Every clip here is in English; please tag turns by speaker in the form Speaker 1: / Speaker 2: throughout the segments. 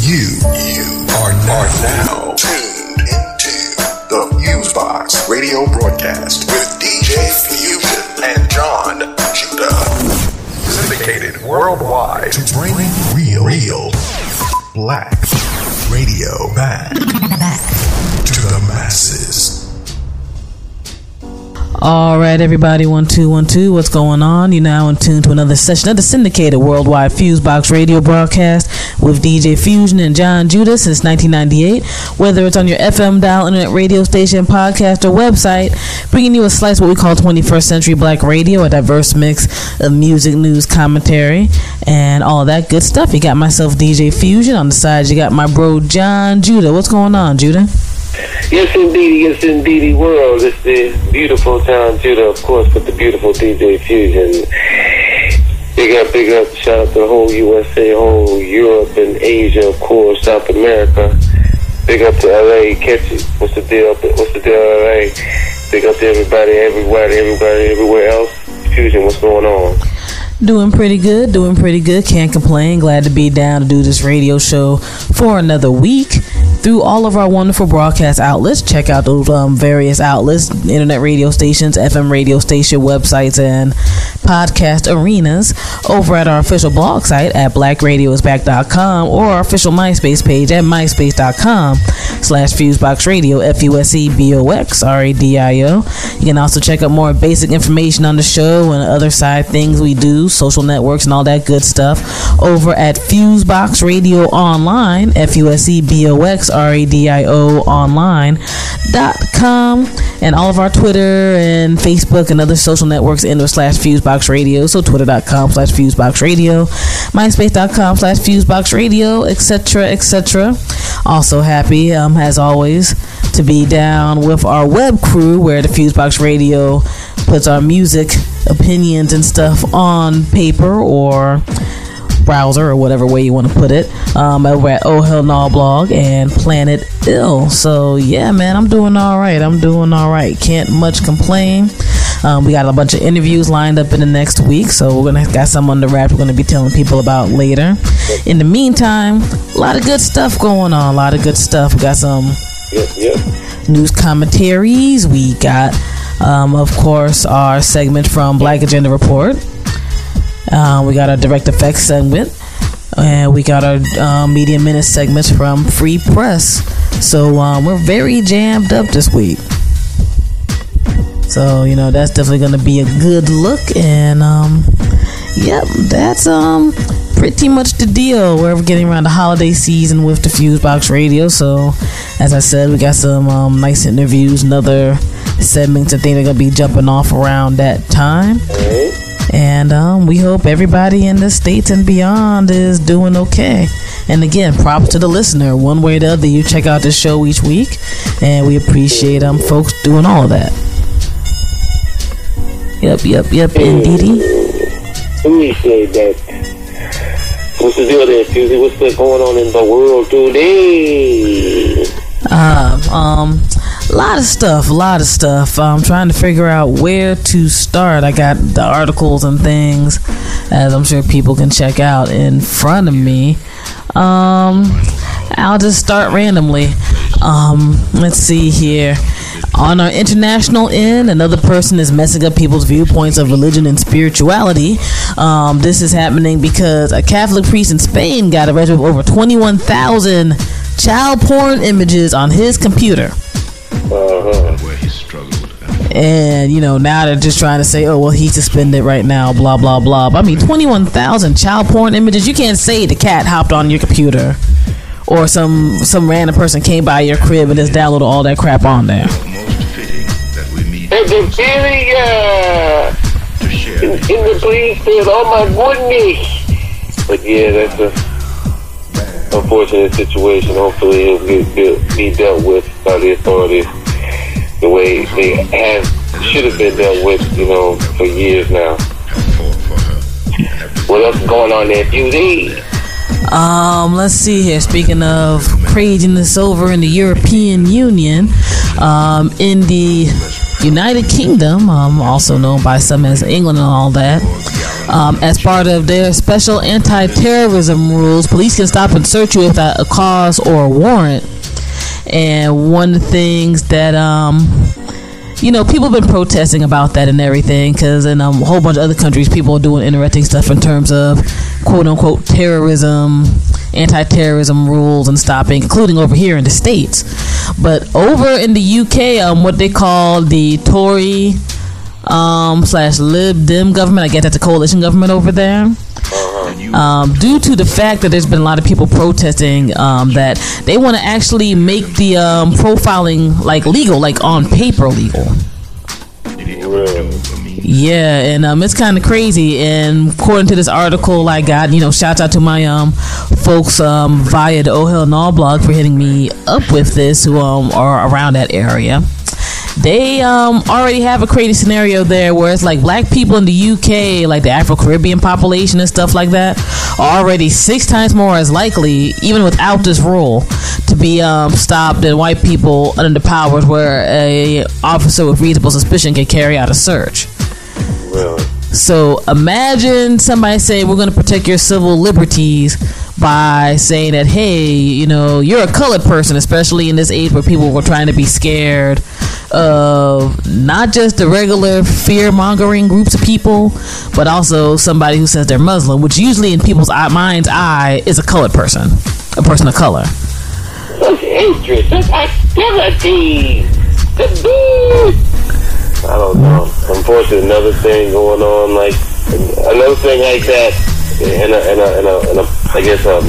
Speaker 1: You, you are now, now tuned into the Fusebox radio broadcast with DJ Fusion and Jon Judah. Syndicated worldwide to bring real, real black radio back, back to the masses.
Speaker 2: All right, everybody, one two one two. What's going on? You're now in tune to another session of the syndicated worldwide Fusebox radio broadcast with DJ Fusion and Jon Judah since 1998. Whether it's on your FM dial, internet radio station, podcast, or website, bringing you a slice what we call 21st century black radio, a diverse mix of music, news, commentary, and all that good stuff. You got myself, DJ Fusion. On the side, you got my bro Jon Judah. What's going on, Judah?
Speaker 3: Yes, indeed. Yes, indeed. World. It's the beautiful town, Judah, of course, with the beautiful DJ Fusion. Big up, big up. Shout out to the whole USA, whole Europe and Asia, of course, South America. Big up to LA. Catch it. What's the deal? What's the deal, LA? Big up to everybody, everybody, everybody, everywhere else. Fusion, what's going on?
Speaker 2: Doing pretty good, doing pretty good. Can't complain. Glad to be down to do this radio show for another week through all of our wonderful broadcast outlets. Check out those um, various outlets internet radio stations, FM radio station websites, and podcast arenas over at our official blog site at blackradiosback.com or our official MySpace page at myspace.com slash fuseboxradio, F U S E B O X R A D I O. You can also check out more basic information on the show and other side things we do, social networks, and all that good stuff over at Fusebox Radio Online, F U S B O X R A D I O Online dot com, and all of our Twitter and Facebook and other social networks or slash Fusebox Radio. So twitter.com slash Fusebox Radio, myspace.com slash Fusebox Radio, etc., etc. Also happy, um, as always, to be down with our web crew where the Fusebox Radio puts our music opinions and stuff on paper or browser or whatever way you want to put it um, over at Oh Hell No blog and Planet Ill. So yeah, man, I'm doing all right. I'm doing all right. Can't much complain. Um, we got a bunch of interviews lined up in the next week, so we're gonna got some on the wrap. We're gonna be telling people about later. In the meantime, a lot of good stuff going on. A lot of good stuff. We got some
Speaker 3: Yep, yep.
Speaker 2: news commentaries. We got, um, of course, our segment from Black Agenda Report. Uh, we got our Direct EFX segment. And we got our uh, media minute segments from Free Press. So um, we're very jammed up this week. So you know that's definitely going to be a good look, and um, yep, that's um pretty much the deal. We're getting around the holiday season with the Fusebox Radio. So as I said, we got some um, nice interviews, and other segments. I think they're gonna be jumping off around that time. And um, we hope everybody in the states and beyond is doing okay. And again, props to the listener. One way or the other, you check out the show each week, and we appreciate um folks doing all of that. Yep, yep, yep, indeedy.
Speaker 3: Let me that. What's the deal there, Fusion? What's been going on in the world today?
Speaker 2: Um, um, a lot of stuff, a lot of stuff. I'm trying to figure out where to start. I got the articles and things, as I'm sure people can check out in front of me. Um, I'll just start randomly. Um, let's see here. On our international end, another person is messing up people's viewpoints of religion and spirituality. Um, this is happening because a Catholic priest in Spain got arrested with over 21,000 child porn images on his computer.
Speaker 3: Uh-huh.
Speaker 4: where he struggled.
Speaker 2: And, you know, now they're just trying to say, oh, well, he's suspended right now, blah, blah, blah. But I mean, 21,000 child porn images. You can't say the cat hopped on your computer or some some random person came by your crib and just downloaded all that crap on there.
Speaker 4: Most fitting that we
Speaker 3: the feeling, yeah. In, in the police said, oh my goodness. But yeah, that's a unfortunate situation. Hopefully it'll be, be, be dealt with by the authorities the way they have, should have been dealt with, you know, for years now. What else is going on there, Judy?
Speaker 2: Um, let's see here. Speaking of craziness over in the European Union, um, in the United Kingdom, um, also known by some as England and all that. Um, as part of their special anti-terrorism rules, police can stop and search you without a cause or a warrant. And one of the things that um, you know, people have been protesting about that and everything because in a whole bunch of other countries, people are doing interesting stuff in terms of quote unquote terrorism, anti terrorism rules and stopping, including over here in the States. But over in the UK, um, what they call the Tory um, slash Lib Dem government, I guess that's a coalition government over there. Um, due to the fact that there's been a lot of people protesting um, that they want to actually make the um, profiling like legal, like on paper legal. Yeah, and um, it's kind of crazy. And according to this article I got, you know, shout out to my um folks um via the Oh Hell No blog for hitting me up with this, who um are around that area they um, already have a crazy scenario there where it's like black people in the UK, like the Afro Caribbean population and stuff like that, are already six times more as likely, even without this rule, to be um, stopped than white people under the powers where a officer with reasonable suspicion can carry out a search.
Speaker 3: Really?
Speaker 2: So imagine somebody saying we're going to protect your civil liberties by saying that hey, you know, you're a colored person, especially in this age where people were trying to be scared of not just the regular fear mongering groups of people, but also somebody who says they're Muslim, which usually in people's mind's eye is a colored person, a person of color.
Speaker 3: Activity. I don't know. Unfortunately, another thing going on, like another thing like that, in a, in a, in a, in a I guess, um,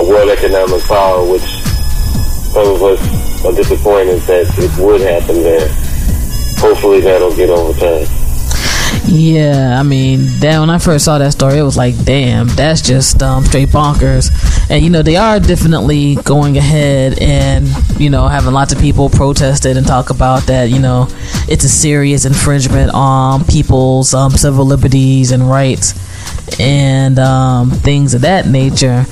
Speaker 3: a world economic power, which some of us are disappointed that it would happen there. Hopefully, that'll get overturned.
Speaker 2: Yeah, I mean, when I first saw that story, it was like, damn, that's just um, straight bonkers. And you know, they are definitely going ahead and you know having lots of people protested and talk about that. You know, it's a serious infringement on people's um, civil liberties and rights and um, things of that nature.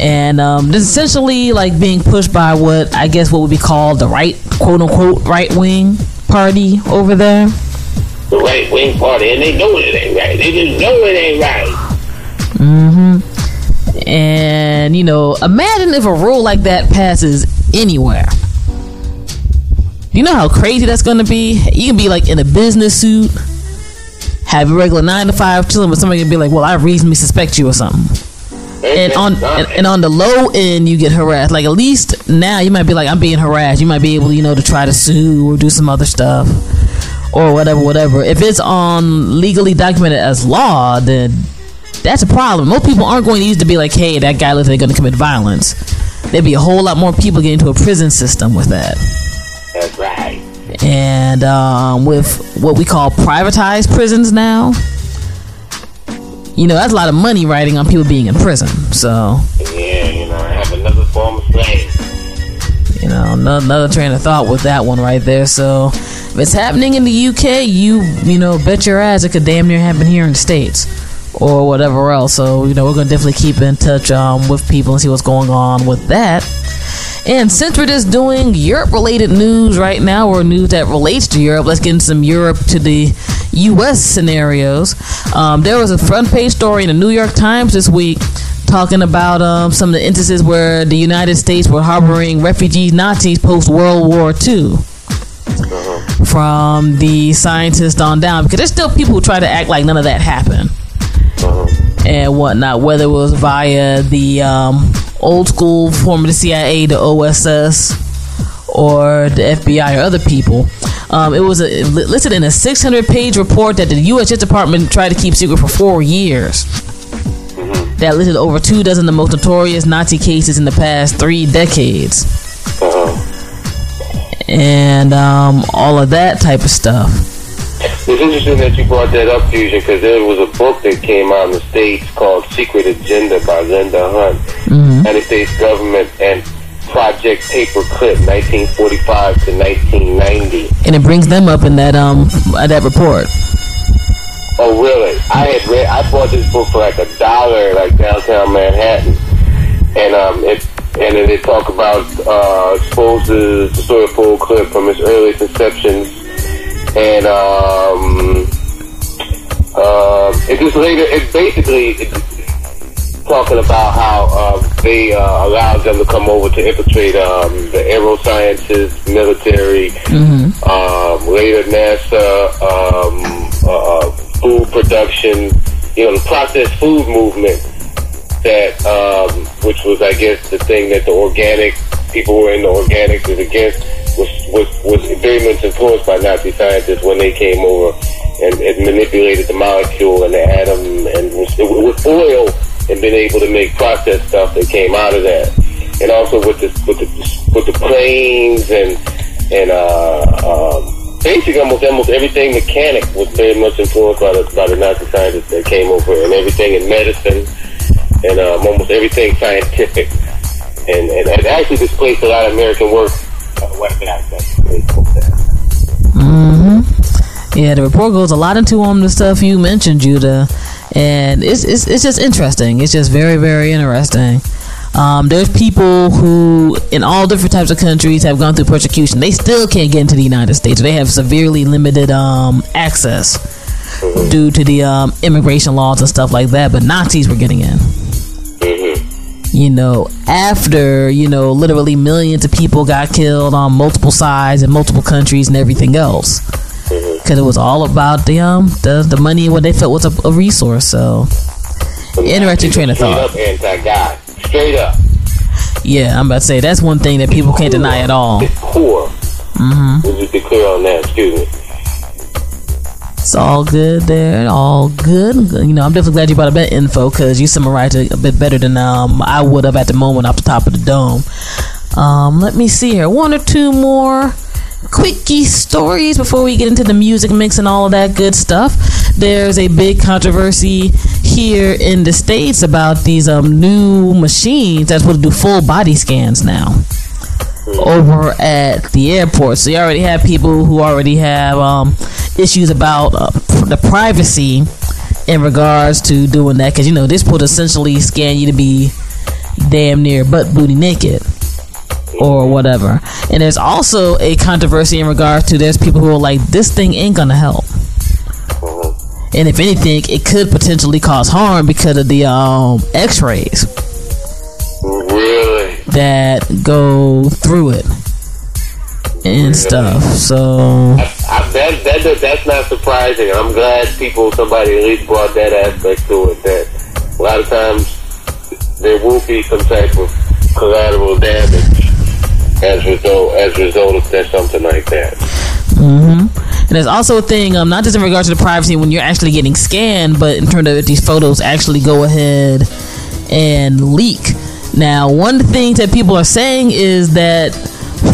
Speaker 2: And um, this is essentially like being pushed by what I guess what would be called the right, quote unquote, right wing party over there
Speaker 3: the right wing party, and they know it ain't right. They just know it ain't right.
Speaker 2: Mm-hmm. And you know, imagine if a rule like that passes anywhere. You know how crazy that's gonna be? You can be like in a business suit, have a regular nine to five chilling, but somebody can be like, "Well, I reasonably suspect you or something." And on and, and, on the low end, you get harassed. Like at least now, you might be like, "I'm being harassed." You might be able, you know, to try to sue or do some other stuff or whatever, whatever. If it's on legally documented as law, then that's a problem. Most people aren't going to use to be like, hey, that guy looks like they're going to commit violence. There'd be a whole lot more people getting into a prison system with that. And um, with what we call privatized prisons now, you know, that's a lot of money riding on people being in prison. So.
Speaker 3: Yeah, you know, I have another form of slave.
Speaker 2: You know, another train of thought with that one right there. So, if it's happening in the UK, you you know, bet your ass it could damn near happen here in the states or whatever else. So, you know, we're gonna definitely keep in touch um, with people and see what's going on with that. And since we're just doing Europe related news right now, or news that relates to Europe, let's get into some Europe to the US scenarios. Um, there was a front page story in the New York Times this week talking about um, some of the instances where the United States were harboring refugee Nazis post World War II. Uh-huh. From the scientists on down, because there's still people who try to act like none of that happened uh-huh. And whatnot, whether it was via the um, old school form of the CIA, the OSS, or the FBI or other people. Um, it was a, listed in a 600 page report that the U.S. Department tried to keep secret for four years. Mm-hmm. That listed over two dozen of the most notorious Nazi cases in the past three decades. Uh-huh and um, all of that type of stuff.
Speaker 3: It's interesting that you brought that up, Fusion, because there was a book that came out in the States called Secret Agenda by Linda Hunt, mm-hmm. United States Government and Project Paperclip, 1945 to 1990.
Speaker 2: And it brings them up in that um that report.
Speaker 3: Oh, really? I had read. I bought this book for like a dollar, like downtown Manhattan, and um, it and then they talk about uh, exposes the sort of full clip from his early conceptions and um, uh, it just later it basically it, talking about how um, they uh, allowed them to come over to infiltrate um, the aerosciences, military, um, later NASA, um, uh, food production, you know, the processed food movement that, um, which was, I guess, the thing that the organic people were in the organics was against, was, was, was very much influenced by Nazi scientists when they came over and, and manipulated the molecule and the atom and with oil and been able to make processed stuff that came out of that. And also with the with the with the planes and and uh, um, basically almost almost everything mechanic was very much influenced by the by the Nazi scientists that came over and everything in medicine and um, almost everything scientific and, and it actually displaced a lot of American work. That.
Speaker 2: Yeah, the report goes a lot into um the stuff you mentioned, Judah, and it's it's it's just interesting. It's just very very interesting. Um, there's people who, in all different types of countries, have gone through persecution. They still can't get into the United States. They have severely limited um, access due to the um, immigration laws and stuff like that. But Nazis were getting in. You know, after you know, literally millions of people got killed on multiple sides in multiple countries and everything else because it was all about the um the, the money and what they felt was a, a resource. So interesting train of
Speaker 3: Straight
Speaker 2: thought.
Speaker 3: up anti-God. Straight up.
Speaker 2: Yeah, I'm about to say that's one thing that people can't deny at all.
Speaker 3: It's poor. Mm-hmm. We'll just be clear on that. Excuse me.
Speaker 2: It's all good there, all good. You know, I'm definitely glad you brought up that info because you summarized it a bit better than um I would have at the moment off the top of the dome. Um, let me see here, one or two more quickie stories before we get into the music mix and all of that good stuff. There's a big controversy here in the states about these um new machines that's supposed to do full body scans now over at the airport. So you already have people who already have um, issues about uh, the privacy in regards to doing that because you know this would essentially scan you to be damn near butt booty naked or whatever. And there's also a controversy in regards to there's people who are like this thing ain't gonna help. And if anything, it could potentially cause harm because of the um, X-rays? That go through it and stuff. So
Speaker 3: I, that, that, that, that's not surprising. I'm glad people, somebody at least brought that aspect to it. That a lot of times there will be some type of collateral damage as result as a result of that, something like that. Hmm.
Speaker 2: And there's also a thing, um, not just in regards to the privacy when you're actually getting scanned, but in terms of if these photos actually go ahead and leak. Now, one of the things that people are saying is that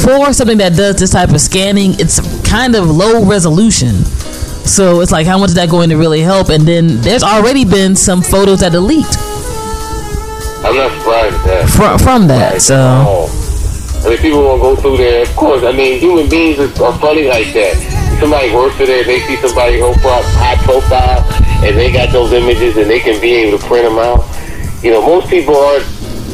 Speaker 2: for something that does this type of scanning, it's kind of low resolution. So it's like, how much is that going to really help? And then there's already been some photos that are leaked
Speaker 3: I'm not surprised at that.
Speaker 2: from, from that. So.
Speaker 3: oh. I mean, people won't go through there. Of course, I mean, human beings are, are funny like that. Somebody works for there, they see somebody high profile, and they got those images, and they can be able to print them out. You know, most people are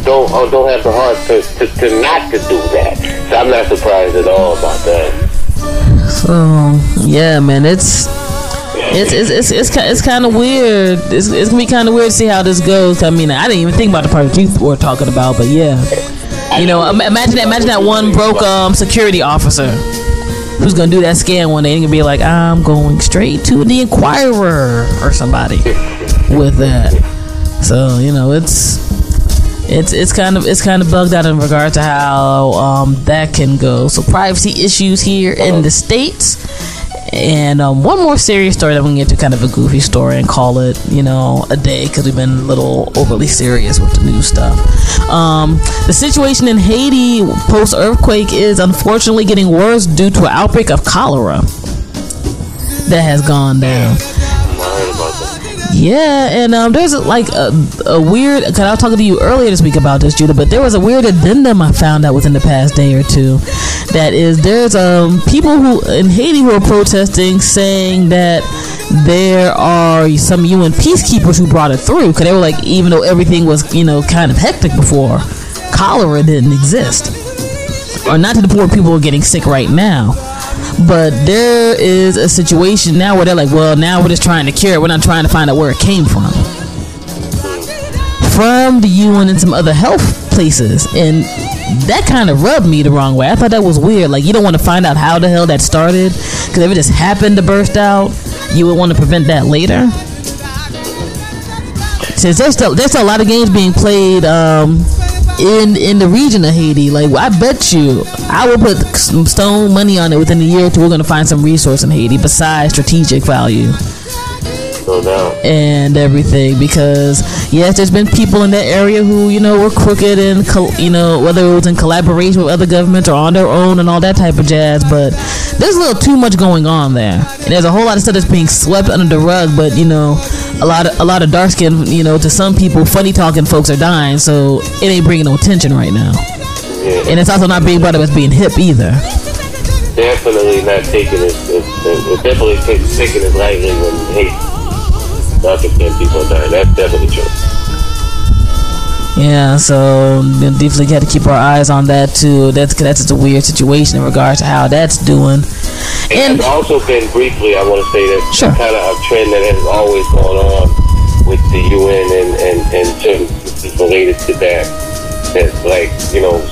Speaker 3: don't uh, don't have the heart to, to, to not to do that. So I'm not surprised at all about that.
Speaker 2: So yeah, man, it's it's it's it's it's, it's kind of weird. It's, it's gonna be kind of weird to see how this goes. I mean, I didn't even think about the part that you were talking about, but yeah, you know, imagine that. Imagine that one broke um security officer who's gonna do that scan one day and be like, I'm going straight to the Inquirer or somebody with that. So you know, it's it's it's kind of it's kind of bugged out in regard to how um, that can go. So privacy issues here in the states, and um, one more serious story that we can get to, kind of a goofy story, and call it you know a day because we've been a little overly serious with the new stuff. Um, the situation in Haiti post earthquake is unfortunately getting worse due to an outbreak of cholera that has gone down. Yeah, and um, there's like a, a weird. Cause I was talking to you earlier this week about this, Judah, but there was a weird addendum I found out within the past day or two. That is, there's um people who in Haiti who are protesting, saying that there are some UN peacekeepers who brought it through. Cause they were like, even though everything was you know kind of hectic before, cholera didn't exist, or not to the where people are getting sick right now. But there is a situation now where they're like, well, now we're just trying to cure it. We're not trying to find out where it came from. From the UN and some other health places. And that kind of rubbed me the wrong way. I thought that was weird. Like, you don't want to find out how the hell that started. Because if it just happened to burst out, you would want to prevent that later. Since there's still, there's still a lot of games being played um, in in the region of Haiti. Like I bet you, I will put some stone money on it. Within a year or two, we're gonna find some resource in Haiti besides strategic value
Speaker 3: No
Speaker 2: and everything. Because yes, there's been people in that area who you know were crooked and you know whether it was in collaboration with other governments or on their own and all that type of jazz. But there's a little too much going on there, and there's a whole lot of stuff that's being swept under the rug. But you know, a lot of a lot of dark skin, you know, to some people, funny talking folks are dying, so it ain't bringing no attention right now.
Speaker 3: Yeah.
Speaker 2: And it's also not being brought up as being hip either.
Speaker 3: definitely not taking it. It's, it's definitely take, taking it lightly when hey, dark skinned people dying. That's definitely true.
Speaker 2: Yeah, so we definitely got to keep our eyes on that too. That's that's just a weird situation in regards to how that's doing.
Speaker 3: And
Speaker 2: And
Speaker 3: also been briefly, I want to say that
Speaker 2: Sure.
Speaker 3: kind of a trend that has always gone on with the UN and, and, and certain related to that. That like, you know,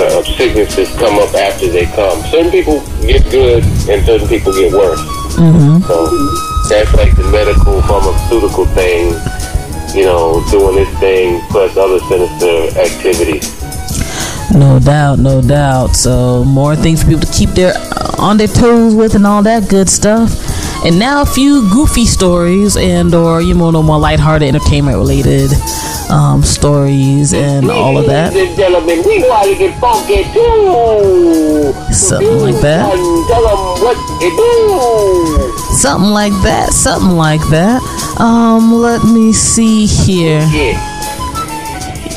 Speaker 3: uh, sicknesses come up after they come. Certain people get good and certain people get worse.
Speaker 2: Mm-hmm.
Speaker 3: So that's like the medical pharmaceutical thing, you know, doing this thing plus other sinister activities.
Speaker 2: no doubt, no doubt. So more things for people to keep their on their toes with and all that good stuff. And now a few goofy stories and or you know more lighthearted entertainment related um, stories and all of that.
Speaker 3: And gentlemen, we how to get funky too.
Speaker 2: Something like that.
Speaker 3: And tell them what to do.
Speaker 2: Something like that. Something like that. Um, let me see here.
Speaker 3: Yeah.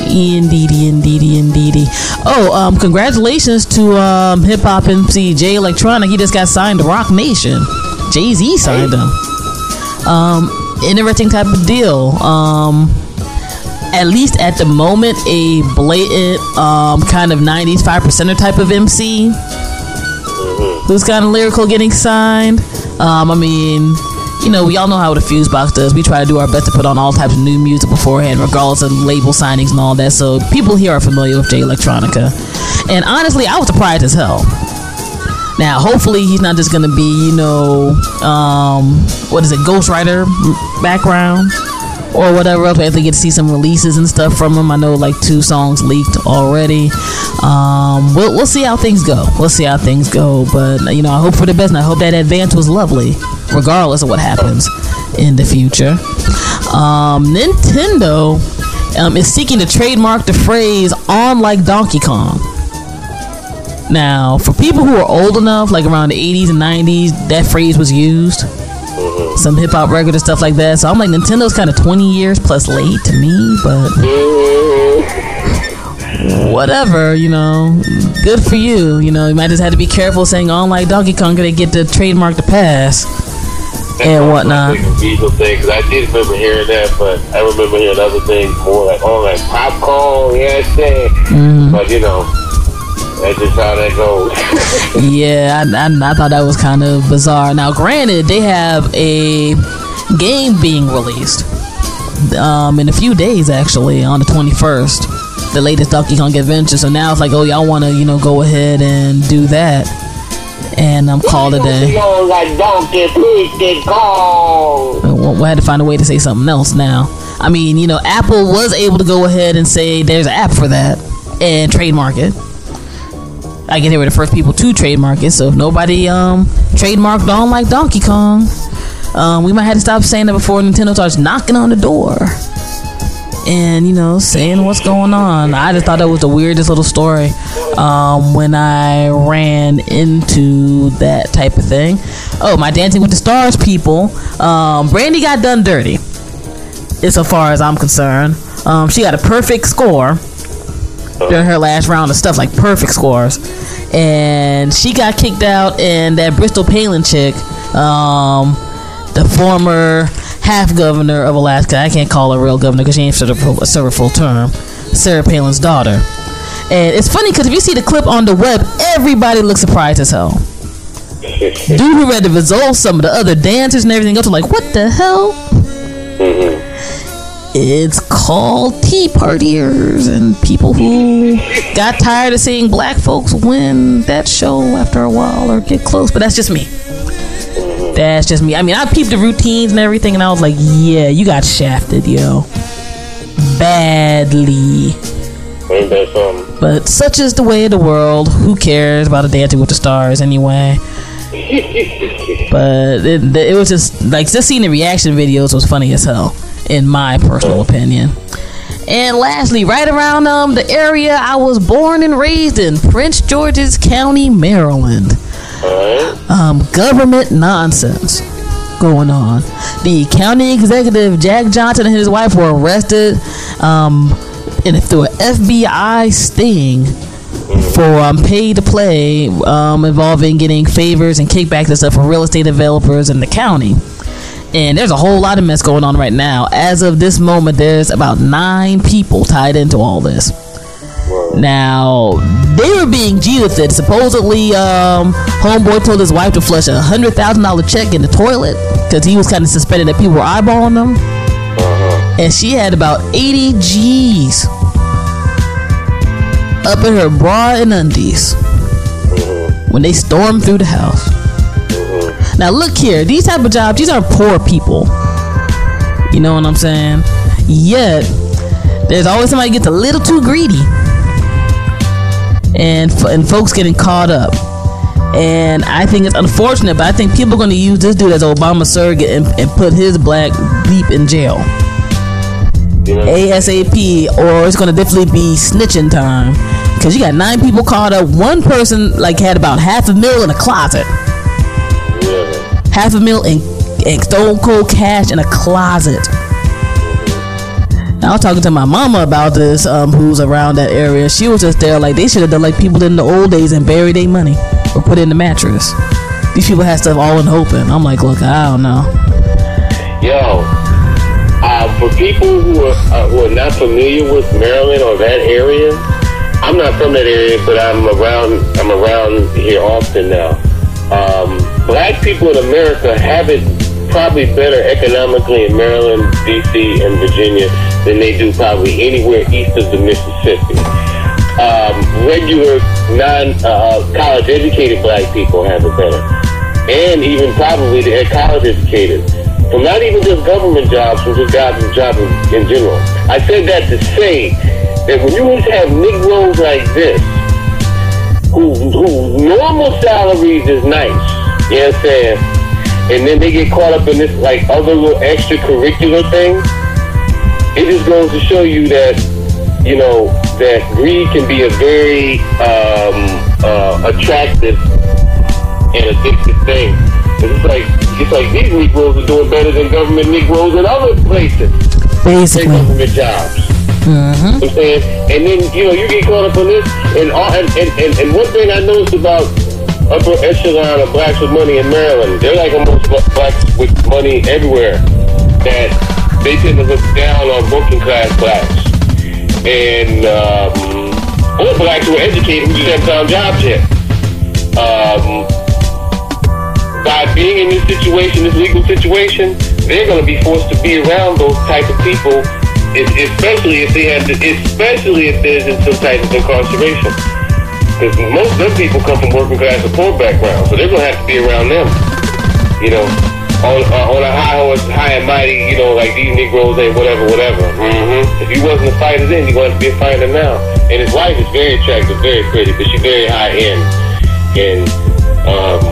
Speaker 2: Indeedy, indeedy, indeedy. Oh, um, congratulations to um, hip hop MC Jay Electronica. He just got signed to Roc Nation. Jay Z signed him. Um, interesting type of deal. Um, at least at the moment, a blatant um, kind of 90s five percenter type of MC who's kind of lyrical getting signed. Um, I mean, you know, we all know how the Fuse Box does. We try to do our best to put on all types of new music beforehand, regardless of label signings and all that. So people here are familiar with Jay Electronica. And honestly, I was surprised as hell. Now, hopefully, he's not just gonna be, you know, um, what is it, Ghostwriter background or whatever else. We have to get to see some releases and stuff from him. I know like two songs leaked already. Um, we'll we'll see how things go. We'll see how things go. But you know, I hope for the best, and I hope that advance was lovely, regardless of what happens in the future. Um, Nintendo um, is seeking to trademark the phrase "on like Donkey Kong." Now, for people who are old enough, like around the 80s and 90s, that phrase was used. Some hip hop record and stuff like that. So I'm like, Nintendo's kind of 20 years plus late to me, but whatever, you know. Good for you. You know, you might just have to be careful saying on like Donkey Kong, they get the trademark to pass and whatnot.
Speaker 3: Like thing, because I did remember hearing that, but I remember hearing other things more like, oh, like popcorn, yeah, thing.
Speaker 2: Mm-hmm.
Speaker 3: But you know, that's just how that goes.
Speaker 2: Yeah, I, I, I thought that was kind of bizarre. Now, granted, they have a game being released um, in a few days, actually, on the 21st. The latest Donkey Kong Adventure. So now it's like, oh, y'all want to, you know, go ahead and do that. And I'm called it a.
Speaker 3: Like Donkey Kong.
Speaker 2: We'll, we'll to find a way to say something else now. I mean, you know, Apple was able to go ahead and say there's an app for that and trademark it. I guess they were the first people to trademark it. So if nobody um trademarked on like Donkey Kong, um, we might have to stop saying that before Nintendo starts knocking on the door and you know saying what's going on. I just thought that was the weirdest little story um, when I ran into that type of thing. Oh, my Dancing with the Stars people, um, Brandy got done dirty. Insofar as I'm concerned, um, she got a perfect score during her last round of stuff, like perfect scores, and she got kicked out. And that Bristol Palin chick, um, the former half governor of Alaska, I can't call her real governor because she ain't served a full- served a full term, Sarah Palin's daughter. And it's funny because if you see the clip on the web, everybody looks surprised as hell. Dude who read the results, some of the other dancers and everything else are like, what the hell? It's called Tea Partiers and people who got tired of seeing black folks win that show after a while or get close. But that's just me. That's just me. I mean, I peeped the routines and everything, and I was like, yeah, you got shafted, yo. Badly.
Speaker 3: Ain't that something?
Speaker 2: But such is the way of the world. Who cares about a Dancing with the Stars anyway? But it, it was just like just seeing the reaction videos was funny as hell, in my personal opinion. And lastly, right around um the area I was born and raised in, Prince George's County, Maryland. Um, government nonsense going on. The county executive Jack Johnson and his wife were arrested um, in through an FBI sting for um, pay to play um, involving getting favors and kickbacks and stuff for real estate developers in the county. And there's a whole lot of mess going on right now. As of this moment, there's about nine people tied into all this. Now they were being G with it. Supposedly, um, homeboy told his wife to flush a hundred thousand dollar check in the toilet because he was kind of suspecting that people were eyeballing them. And she had about eighty G's up in her bra and undies when they stormed through the house. Now look here, these type of jobs, these are poor people. You know what I'm saying? Yet there's always somebody gets a little too greedy, and and folks getting caught up. And I think it's unfortunate, but I think people are going to use this dude as Obama surrogate and, and put his black bleep in jail? ASAP, or it's going to definitely be snitching time. Because you got nine people caught up. One person like had about half a mil in a closet,
Speaker 3: Yeah.
Speaker 2: half a mil in, in stone cold cash in a closet. I was talking to my mama about this, um, who's around that area. She was just there, like they should have done like people did in the old days and buried their money or put it in the mattress. These people had stuff all in open. I'm like, look, I don't know.
Speaker 3: Yo, uh, for people who are, uh, who are not familiar with Maryland or that area, I'm not from that area, but I'm around. I'm around here often now. Um, black people in America have it probably better economically in Maryland, D.C., and Virginia than they do probably anywhere east of the Mississippi. Um, regular non uh, educated black people have it better, and even probably the college educated from not even just government jobs, from just jobs jobs in, in general. I said that to say that when you have Negroes like this, who who normal salaries is nice, you know what I'm saying? And then they get caught up in this like other little extracurricular thing. It just goes to show you that you know that greed can be a very um, uh, attractive and addictive thing. It's like it's like these Negroes are doing better than government Negroes in other places.
Speaker 2: Basically,
Speaker 3: government jobs. You know what I'm saying? And then, you know, you get caught up on this. And, all, and, and, and, and one thing I noticed about upper echelon of blacks with money in Maryland, they're like almost bla- blacks with money everywhere, that they tend to look down on working class blacks. And, um, or blacks who are educated who just haven't found jobs yet. Um, by being in this situation, this legal situation, they're going to be forced to be around those type of people, especially if they have, to, especially if there's some type of incarceration. Because most of them people come from working class or poor backgrounds, so they're going to have to be around them. You know, on uh, on a high horse, high and mighty. You know, like these Negroes ain't whatever, whatever. Mm-hmm. If he wasn't a fighter then, he wants to be a fighter now. And his wife is very attractive, very pretty, but she's very high end. And um,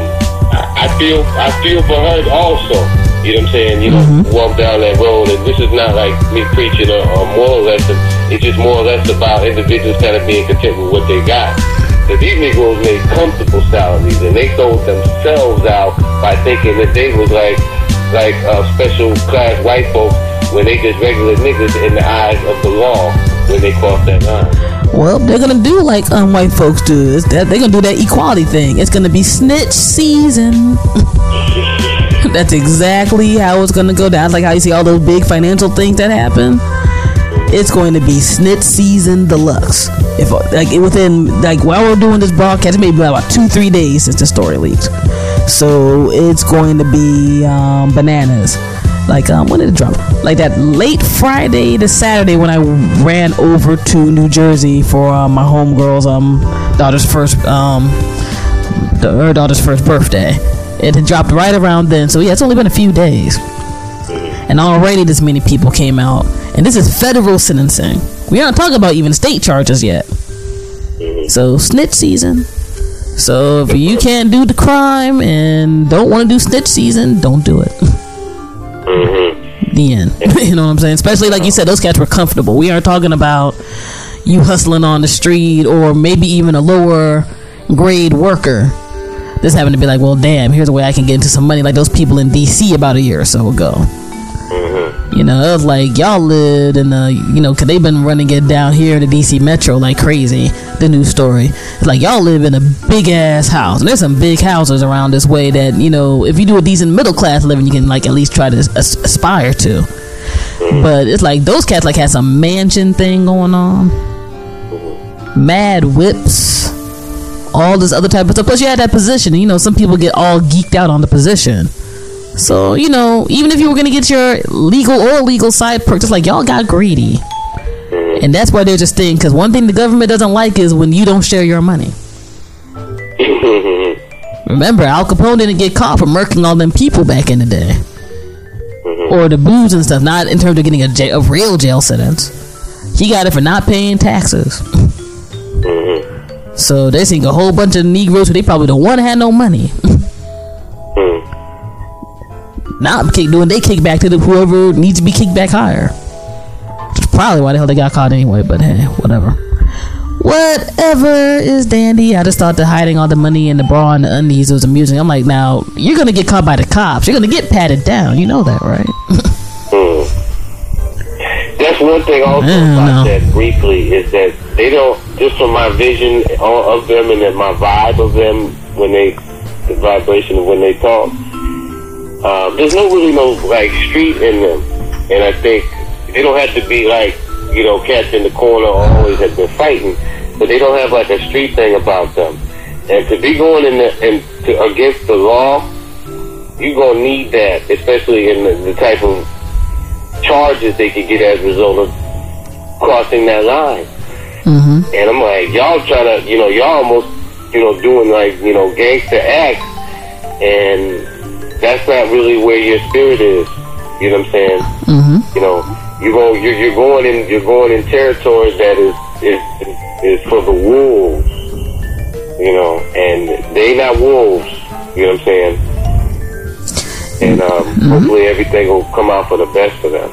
Speaker 3: I I feel I feel for her also. You know what I'm saying? You know, walk down that road, and this is not like me preaching a, a moral lesson. It's just more or less about individuals kind of being content with what they got. Because these Negroes made comfortable salaries, and they sold themselves out by thinking that they was like like uh, special class white folks when they just regular niggas in the eyes of the law when they cross that line.
Speaker 2: well, they're gonna do like um, white folks do. It's that they're gonna do that equality thing. It's gonna be snitch season. That's exactly how it's gonna go down. Like how you see all those big financial things that happen. It's going to be snitch season deluxe. If like within like while we're doing this broadcast, maybe about two three days since the story leaked. So it's going to be um, bananas. Like um, when did it drop? Like that late Friday to Saturday when I ran over to New Jersey for uh, my homegirl's um daughter's first um her daughter's first birthday. It had dropped right around then, so yeah, it's only been a few days, and already this many people came out, and this is federal sentencing. We aren't talking about even state charges yet. Mm-hmm. So snitch season. So if you can't do the crime and don't want to do snitch season, don't do it. Mm-hmm. The end. you know what I'm saying? Especially like you said, those cats were comfortable. We aren't talking about you hustling on the street or maybe even a lower grade worker. This happened to be like, well, damn, here's a way I can get into some money, like those people in DC about a year or so ago. Mm-hmm. You know, it was like y'all lived in the, you know, cause they've been running it down here in the DC Metro like crazy. The news story, it's like y'all live in a big ass house, and there's some big houses around this way that you know, if you do a decent middle class living, you can like at least try to as- aspire to. Mm-hmm. But it's like those cats like had some mansion thing going on, mm-hmm. mad whips, all this other type of stuff. Plus, you had that position. and, You know, some people get all geeked out on the position. So you know, even if you were gonna get your legal or illegal side perk, just like y'all got greedy, mm. and that's why there's this thing. Because one thing the government doesn't like is when you don't share your money. Remember, Al Capone didn't get caught for murking all them people back in the day, mm-hmm. or the booze and stuff. Not in terms of getting a, jail, a real jail sentence. He got it for not paying taxes. Mm-hmm. So they think a whole bunch of Negroes who they probably don't want to have no money. Now I'm kick doing they kick back to the whoever needs to be kicked back higher. Which probably why the hell they got caught anyway, but hey, whatever. Whatever is dandy. I just thought the hiding all the money in the bra and the undies It was amusing. I'm like, now you're gonna get caught by the cops. You're gonna get patted down. You know that, right? Hmm.
Speaker 3: That's one thing also about
Speaker 2: know.
Speaker 3: that briefly is that they don't just from my vision of them and my vibe of them when they the vibration of when they talk. Um, there's no really no like street in them, and I think they don't have to be like you know cats in the corner always have been fighting, but they don't have like a street thing about them. And to be going in the, in to, against the law, you're gonna need that, especially in the, the type of charges they could get as a result of crossing that line.
Speaker 2: Mm-hmm.
Speaker 3: And I'm like, y'all trying to, you know, y'all almost, you know, doing like, you know, gangster acts, and that's not really where your spirit is. You know what I'm saying?
Speaker 2: Mm-hmm.
Speaker 3: You know, you go, you're, you're going in, you're going in territory that is is is for the wolves. You know, and they not wolves. You know what I'm saying? And um, hopefully everything will come out for the best for them.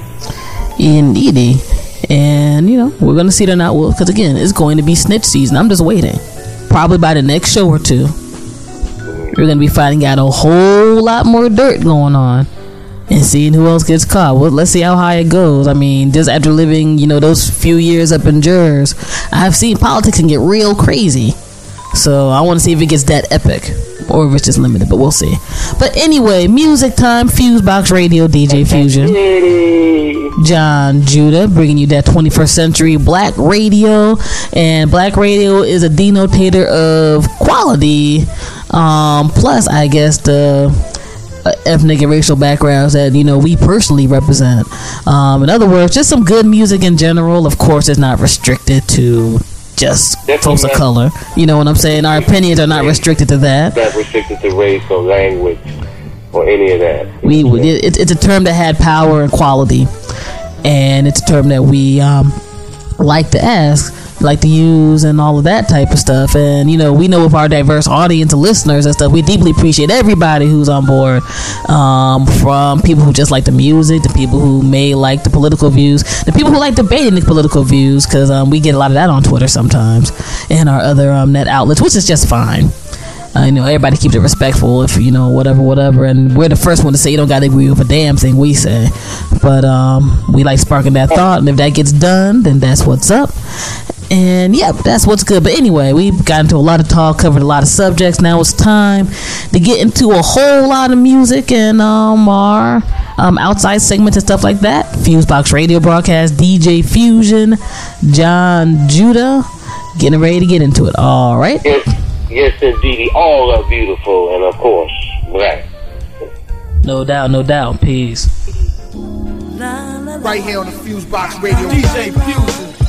Speaker 2: Indeedy. And, you know, we're going to see or not. Well, because again, it's going to be snitch season. I'm just waiting. Probably by the next show or two, we're going to be finding out a whole lot more dirt going on and seeing who else gets caught. Well, let's see how high it goes. I mean, just after living, you know, those few years up in Jers, I've seen politics can get real crazy. So I want to see if it gets that epic or if it's just limited, but we'll see. But anyway, music time, Fusebox Radio, DJ Fusion. Jon Judah bringing you that 21st century black radio. And black radio is a denotator of quality, um, plus, I guess, the uh, ethnic and racial backgrounds that you know we personally represent. Um, in other words, just some good music in general. Of course, it's not restricted to just
Speaker 3: Definitely
Speaker 2: folks of color. You know what I'm saying? Our opinions are not restricted to that.
Speaker 3: not restricted to race or language or any of that.
Speaker 2: we it, it's a term that had power and quality and it's a term that we um, like to ask like to use and all of that type of stuff. And you know we know with our diverse audience of listeners and stuff we deeply appreciate everybody who's on board um, from people who just like the music to people who may like the political views the people who like debating the political views because um, we get a lot of that on twitter sometimes and our other um, net outlets which is just fine. I know everybody keeps it respectful if you know whatever, whatever, and we're the first one to say you don't got to agree with a damn thing we say, but um, we like sparking that thought, and if that gets done, then that's what's up. And yeah, that's what's good. But anyway, we got into a lot of talk, covered a lot of subjects. Now it's time to get into a whole lot of music and um, our um, outside segments and stuff like that. Fusebox Radio broadcast, DJ Fusion, Jon Judah, getting ready to get into it. All right.
Speaker 3: Yes, yes indeed. All are beautiful, and of course, black.
Speaker 2: No doubt, no doubt. Peace.
Speaker 5: Right here on the Fusebox Radio, DJ Fusion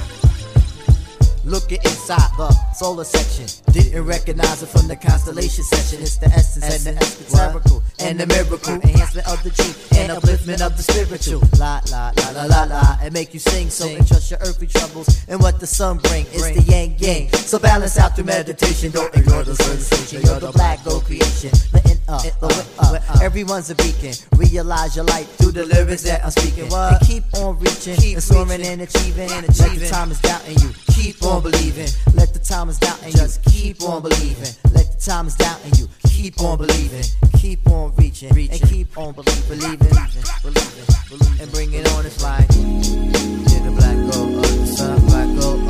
Speaker 6: looking inside the solar section. Didn't recognize it from the constellation session. It's the essence and the esoterical and the miracle. Enhancement of the truth and upliftment of the spiritual. La la la la la la. And make you sing so and trust your earthly troubles and what the sun brings. It's the yang yang. So balance out through meditation. Don't ignore the sensation. You're the black gold creation. Letting up, blowing up. Everyone's a beacon. Realize your light through the lyrics that I'm speaking. What? And keep on reaching, and soaring and achieving. And achieving. Let the time is doubting you. Keep on believing. Let the time time is doubting you. Just keep on believing. Let the time is doubting you. Keep on believing. Keep on reaching. And keep on believing. Believing. Believing. And bring it on, it's like. Did the black
Speaker 7: go
Speaker 6: uh,
Speaker 7: the sun black gold.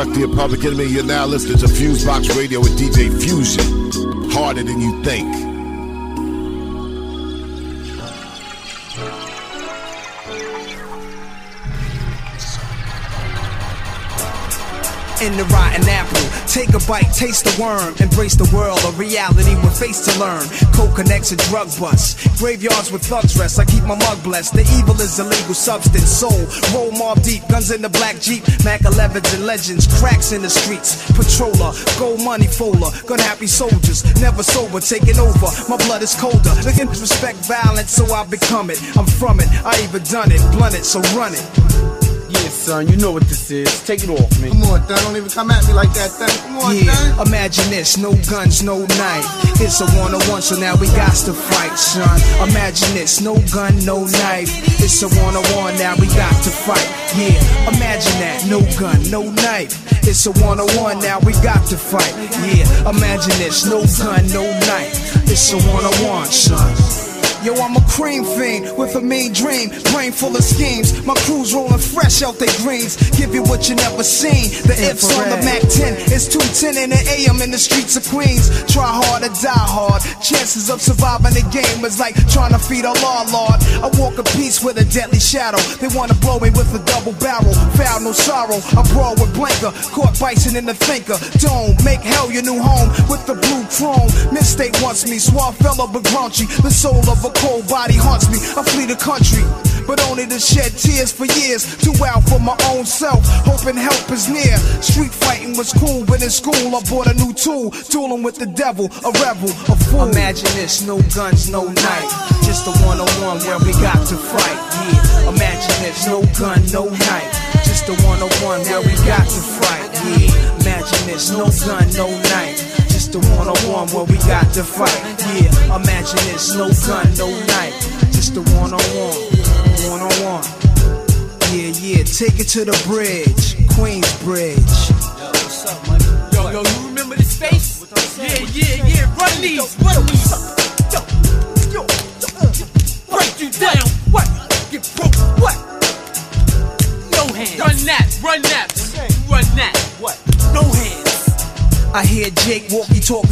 Speaker 8: Chuck the Public Enemy. You're now listening to Fusebox Radio with DJ Fusion. Harder than you think.
Speaker 5: in the rotten apple. Take a bite, taste the worm, embrace the world of reality with face to learn. Code connects a drug bust. Graveyards with thugs rest. I keep my mug blessed. The evil is illegal substance. Soul, roll mob deep. Guns in the black Jeep. Mac 11s and legends. Cracks in the streets. Patroller, gold money folder. Gun happy soldiers. Never sober, taking over. My blood is colder. Looking respect violence, so I become it. I'm from it. I even done it. Blunt it, so run it.
Speaker 9: Son, you know what this is. Take it off, me.
Speaker 10: Come on, Thang. Don't even come at me like that, Thang. Come on,
Speaker 5: Yeah,
Speaker 10: Thang.
Speaker 5: imagine this, no guns, no knife. It's a one on one, so now we got to fight, son. Imagine this, no gun, no knife. It's a one on one, now we got to fight. Yeah, imagine that, no gun, no knife. It's a one on one, now we got to fight. Yeah, imagine this, no gun, no knife. It's a one on one, son. Yo, I'm a cream fiend with a mean dream, brain full of schemes. My crew's rolling fresh out their greens. Give you what you never seen. The ifs on the Mac 10. It's 210 in the AM in the streets of Queens. Try hard or die hard. Chances of surviving the game is like trying to feed a law lord. I walk a piece with a deadly shadow. They wanna blow me with a double barrel. Foul, no sorrow. I brawl with blanker. Caught bison in the thinker. Don't make hell your new home with the blue chrome. Mistake wants me. Suave fella, but graunchy. The soul of a cold body haunts me. I flee the country. But only to shed tears for years. Too wild for my own self. Hoping help is near. Street fighting was cool, but in school I bought a new tool. Dueling with the devil, a rebel, a fool. Imagine this, no guns, no knife. Just a one on one where we got to fight. Yeah. Imagine this, no gun, no knife. Just a one on one where we got to fight. Yeah. Imagine this, no gun, no knife. Just a one on one where we got to fight. Yeah. Imagine this, no gun, no knife. Just the one on one, one on one. Yeah, yeah, take it to the bridge, Queens Bridge.
Speaker 9: Yo, yo, you remember this face? Yeah, yeah, yeah. Run these.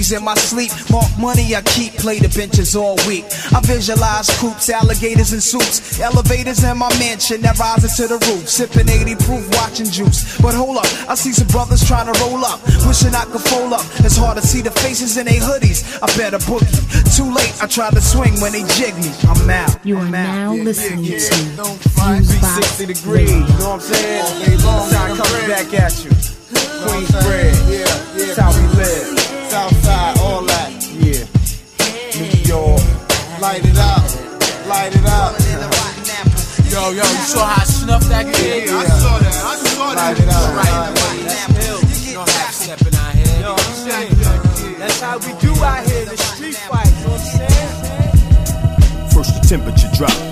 Speaker 5: Walkie in my sleep. Mark money I keep, play the benches all week. I visualize coops, alligators and suits, elevators in my mansion that rises to the roof. Sipping 80 proof, watching juice. But hold up, I see some brothers trying to roll up, wishing I could fold up. It's hard to see the faces in their hoodies. I better boogie. Too late, I tried to swing when they jig me. I'm out.
Speaker 7: You are
Speaker 5: I'm out.
Speaker 7: now listening to
Speaker 9: Fusebox 360 degrees. You know what I'm saying? That's how it comes back at you. Queens bread.
Speaker 10: Yeah, yeah.
Speaker 9: That's how we live. Yo, yo, you saw how I snuffed that kid?
Speaker 10: I saw that. I saw that.
Speaker 9: Light it up. Right. That's pills. You don't stepping out here. You I'm saying? That's how we do out here. The street fight. You know what I'm saying?
Speaker 11: First the temperature dropped, then the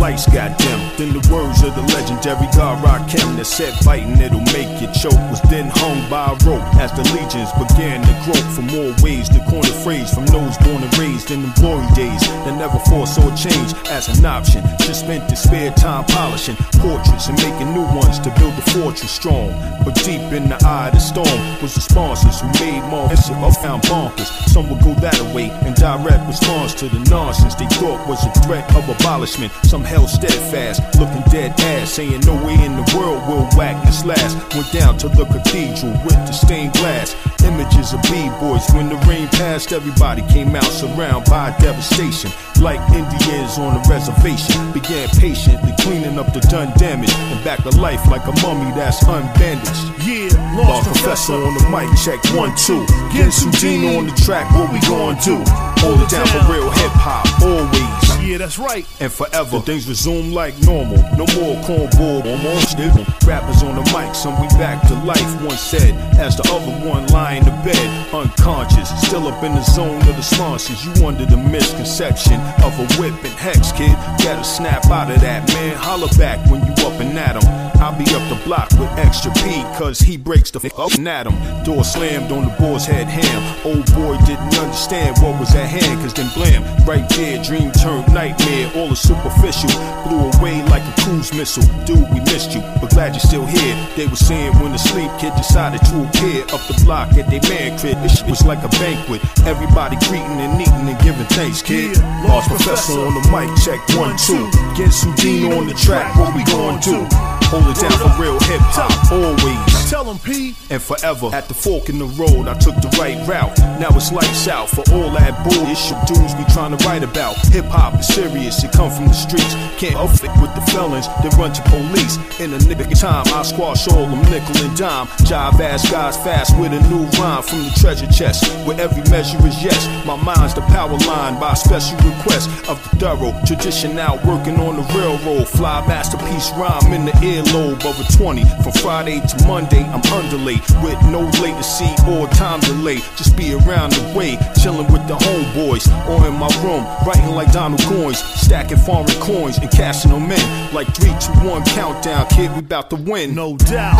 Speaker 11: lights got dim. Then the words of the legendary God Rakim that said biting it'll make you choke was then hung by a rope as the legions began to grow for more ways to coin a phrase from those born and raised in the glory days that never foresaw change as an option. Just spent the spare time polishing portraits and making new ones to build the fortress strong. But deep in the eye of the storm was the sponsors who made more I found bonkers. Some would go that way in direct response to the nonsense they thought was a threat of abolishment. Some held steadfast, looking dead ass, saying no way in the world will whack this last. Went down to the cathedral with the stained glass. Images of B-boys when the rain passed, everybody came out surrounded by devastation. Like Indians on a reservation, began patiently cleaning up the done damage and back to life like a mummy that's unbandaged. Yeah, Large Professor on the mic, check one, two. Gensu Dean on the track, what we gon' do? Hold it down for real hip hop, always. Yeah, that's right. And forever, things resume like normal. No more cornball, almost different. Rappers on the mic, some we back to life, one said. As the other one lying in bed, unconscious. Still up in the zone of the sponsors. You under the misconception of a whip and hex, kid. Gotta snap out of that, man. Holler back when you up and at 'em. I'll be up the block with extra P, cause he breaks the f up and at him. Door slammed on the boy's head ham. Old boy didn't understand what was at hand, cause then blam, right there, dream turned nightmare. All the superficial blew away like a cruise missile. Dude, we missed you, but glad you're still here. They were saying when the sleep kid decided to appear up the block at their man crib. This shit was like a banquet. Everybody greeting and eating and giving thanks, kid. Large Professor on the mic, check one, two. Gensu Dean on the track, what we gon' do? Hold it down for real hip hop, always.
Speaker 12: Tell him, P.
Speaker 11: And forever. At the fork in the road, I took the right route. Now it's lights out for all that bullshit dudes we trying to write about. Hip hop is serious, it come from the streets. Can't outfit with the felons, then run to police. In a nigga time, I squash all them nickel and dime. Jive ass guys fast with a new rhyme from the treasure chest. Where every measure is yes. My mind's the power line by special request of the thorough. Tradition out working on the railroad. Fly masterpiece rhyme in the earlobe of a 20. From Friday to Monday, I'm underlay with no latency or time delay. Just be around the way, chilling with the homeboys, or in my room, writing like Donald Goines, stacking foreign coins and cashing them in. Like 3, 2, 1 countdown, kid, we about to win.
Speaker 12: No doubt.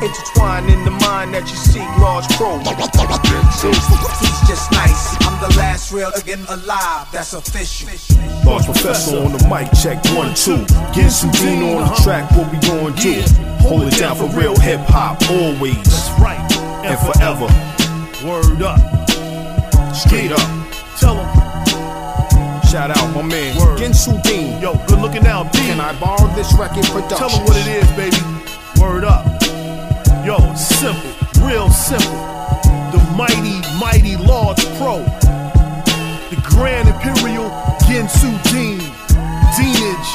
Speaker 11: Intertwined in the mind that you seek large pro.
Speaker 13: He's just nice. I'm the last real again alive. That's official.
Speaker 11: Large professor on the mic, check one, two. Gensu Dean on the track, what we gonna do? Hold it down for real hip hop, always.
Speaker 12: That's right.
Speaker 11: And forever.
Speaker 12: Word up.
Speaker 11: Straight up. Shout out my man,
Speaker 12: Word.
Speaker 11: Gensu Dean.
Speaker 12: Yo, good looking out, D.
Speaker 11: Can I borrow this record production?
Speaker 12: Tell him what it is, baby. Word up. Yo, simple, real simple. The mighty, mighty Large Pro. The Grand Imperial Gensu Dean. Deanage.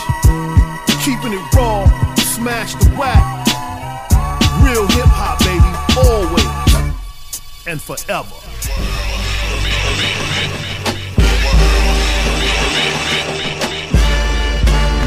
Speaker 12: Keeping it raw, smash the whack. Real hip hop, baby, always and forever.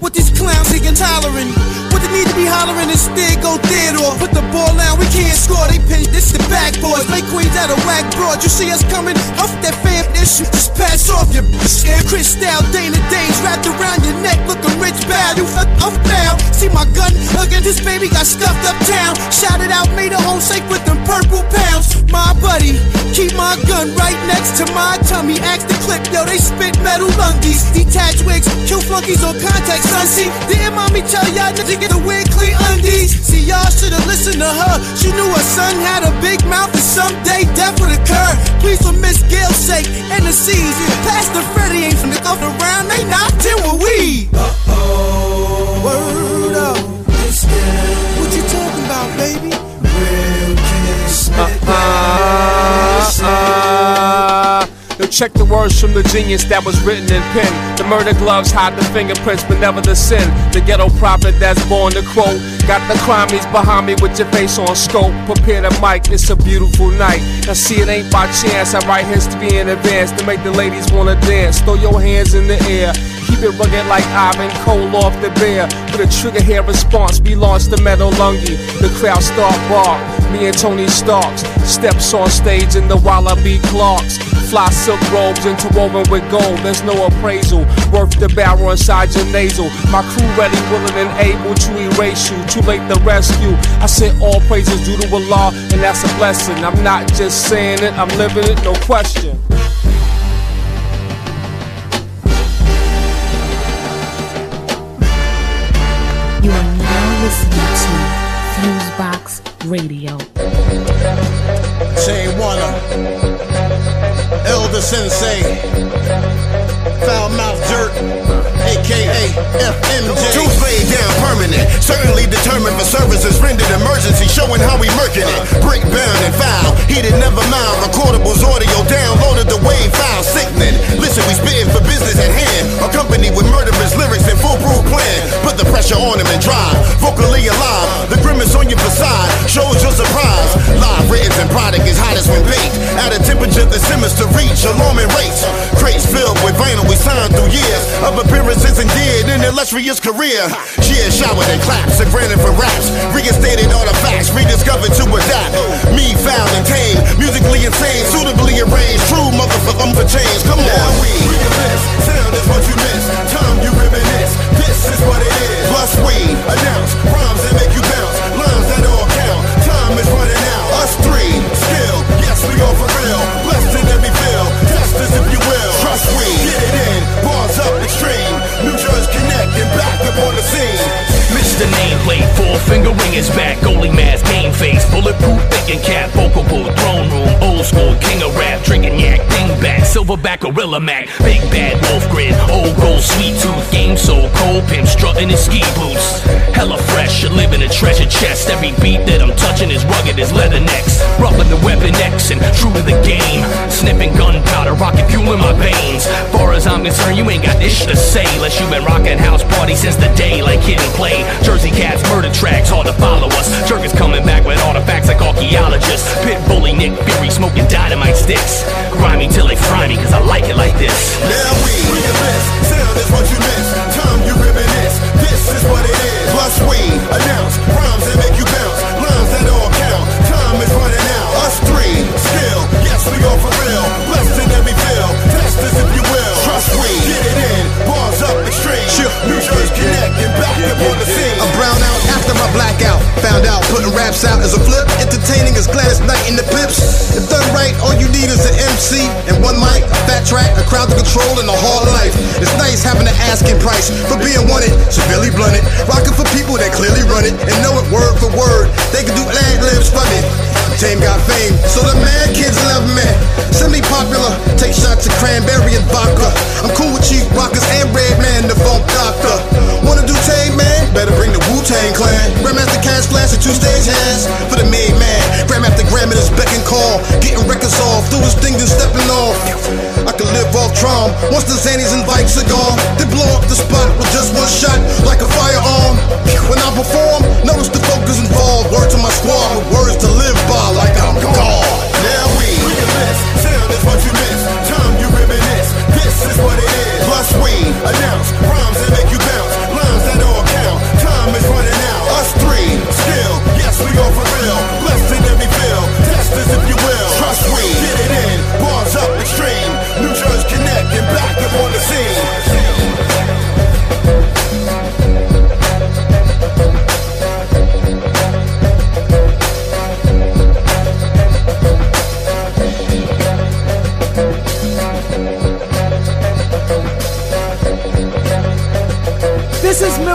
Speaker 13: What these clowns think intolerant? What they need to be hollering instead go Theodore. Put the ball down, we can't score. They pinch this the backboards. Make queens out of whack broad. You see us coming off that fam issue. Just pass off your bitch. Air Cristal, Dana Danes wrapped around your neck, looking rich bad. You fuck off now. See my gun again. This baby got stuffed uptown. Shot it out, made a home safe with them purple pounds. My buddy, keep my gun right next to my tummy. Axe the clip, yo, they spit metal lungies. Detach wigs, kill flunkies on contact, son. See, didn't mommy tell y'all not to get the wig clean undies? See, y'all should've listened to her. She knew her son had a big mouth and someday death would occur. Please for Miss Gail's sake and the seas. Pastor Freddie ain't from the off around, they knocked in with weed. Uh-oh. Word up. What you talking about, baby?
Speaker 14: Uh, Check the words from the genius that was written in pen. The murder gloves hide the fingerprints, but never the sin. The ghetto prophet that's born to quote. Got the crimies behind me with your face on scope. Prepare the mic, it's a beautiful night. Now see, it ain't by chance. I write history in advance to make the ladies wanna dance. Throw your hands in the air. Keep it rugged like Ivan Cole off the bear. With a trigger hair response, we launched the metal lungy. The crowd start bark. Me and Tony Starks. Steps on stage in the Wallaby Clarks. Fly silk robes interwoven with gold. There's no appraisal. Worth the barrel inside your nasal. My crew ready, willing, and able to erase you. Too late to rescue. I said all praises due to Allah, and that's a blessing. I'm not just saying it, I'm living it, no question.
Speaker 15: You are now listening to Fusebox Radio.
Speaker 16: Chain Wanna, Elder Sensei, Foul Mouth Jerk, aka FMJ.
Speaker 10: Two laid down permanent, certainly determined for services rendered emergency, showing how we murking it. Brick bound and foul, heated never mind. Recordables audio downloaded the wave file, sickening. Listen, we spitting for business at hand, accompanied with murderous lyrics and foolproof plan. Put the pressure on him and drive, vocally alive. The grimace on your facade shows your surprise. Live written and product is hottest when baked. At a temperature that simmers to reach alarming rates. Crates filled with vinyl we signed through years of Paris and did an illustrious career. She had showered and claps and granted for raps. Reinstated artifacts, rediscovered to adapt. Me found and tame, musically insane, suitably arranged. True motherfucker for change. Come on. Now we reminisce. Sound is what you miss. Time you reminisce. This is what it is. Plus we announce rhymes that make you bounce. Lines that all count. Time is running out. Us three, Skill. Yes, we are for real. Blessed in every field. Test us if you will. Trust we. Get it in. Bars up extreme. New Jersey Connect and back up on the scene.
Speaker 17: Middle finger ring is back, goalie mask, game face, bulletproof thinking cap, vocal booth, throne room, old school, king of rap, drinking yak, dingback, silverback, gorilla mac, big bad wolf grin, old gold, sweet tooth, game so cold, pimp strutting his ski boots. Hella fresh, you live in a treasure chest. Every beat that I'm touching is rugged as leather necks. Rubbing the weapon X and true to the game. Sniffing gunpowder, rocket fuel in my veins. Far as I'm concerned, you ain't got this to say. Unless you've been rocking house party since the day, like and Play. Jersey cats, murder tracks, hard to follow us. Jerk is coming back with artifacts like archaeologists. Pit bully Nick Fury smoking dynamite sticks. Grimy till they fry me, cause I like it like this.
Speaker 18: Now we best. Sound is what you miss. Time you reminisce. This is what it is. Plus we announce rhymes that make you bounce. Lines that all count. Time is running out. Us three still. Yes, we go for real. Blessed in every feel. Test us if you will. Trust we get it in. Bars up extreme. New Jersey connect and back
Speaker 10: I'm brown out after my blackout. Found out putting raps out is a flip. Entertaining as Gladys Knight in the pips. If done right, all you need is an MC and one mic, a fat track, a crowd to control, and a hard life. It's nice having an asking price for being wanted, severely blunted. Rocking for people that clearly run it and know it word for word. They can do ad libs for me. Tame got fame, so the mad kids love me. Semi popular, take shots of cranberry and vodka. I'm cool with Chief Rockers and Redman, the funk doctor. Wanna do Tame Man? Better bring the Wu Tang Clan. Grandmaster Cash Flash two stage hands for the made man. At his beck and call. Getting records off, do his thing then stepping off. I can live off Trom once the Xannies and Vikes are gone. they blow up the spot with just one shot like a firearm. When I perform, notice the focus involved. Word to my squad with words to live by like I'm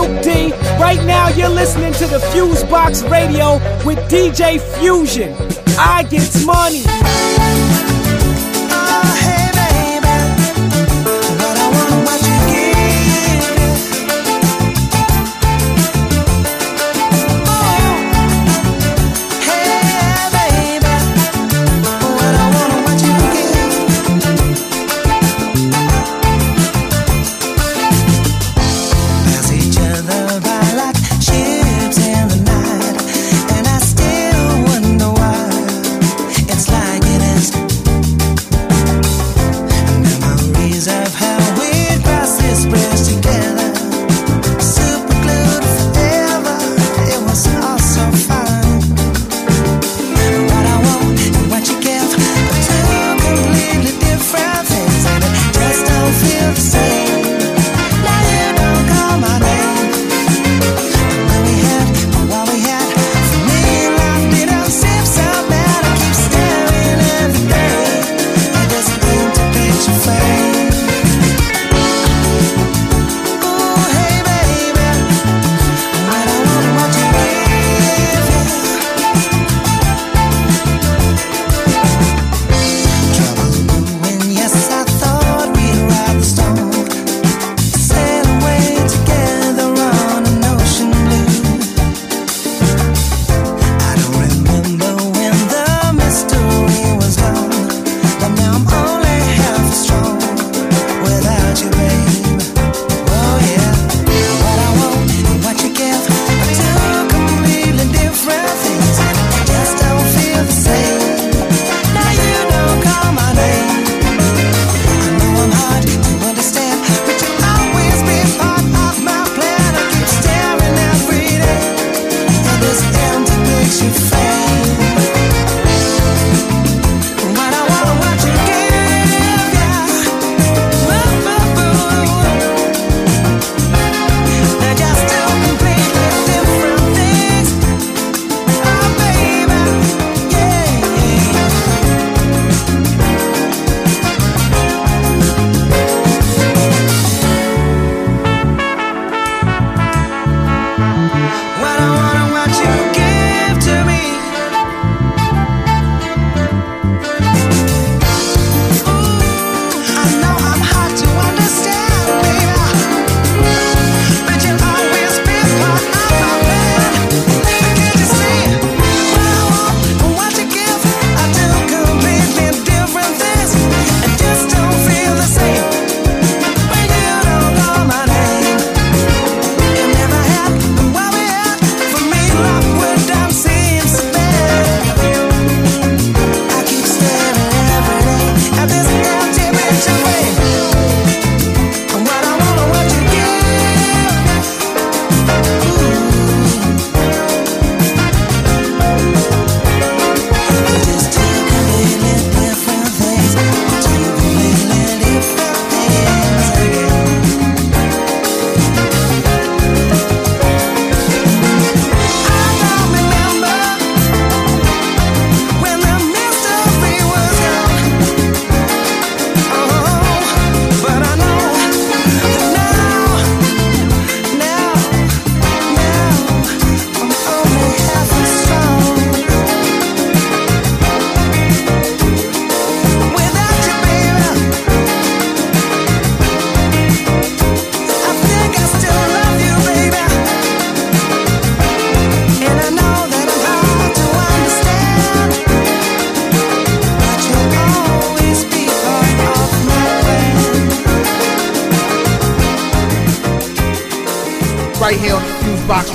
Speaker 9: Milk D. Right now, you're listening to the Fuse Box Radio with DJ Fusion. I gets money.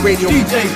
Speaker 13: Radio.
Speaker 15: DJ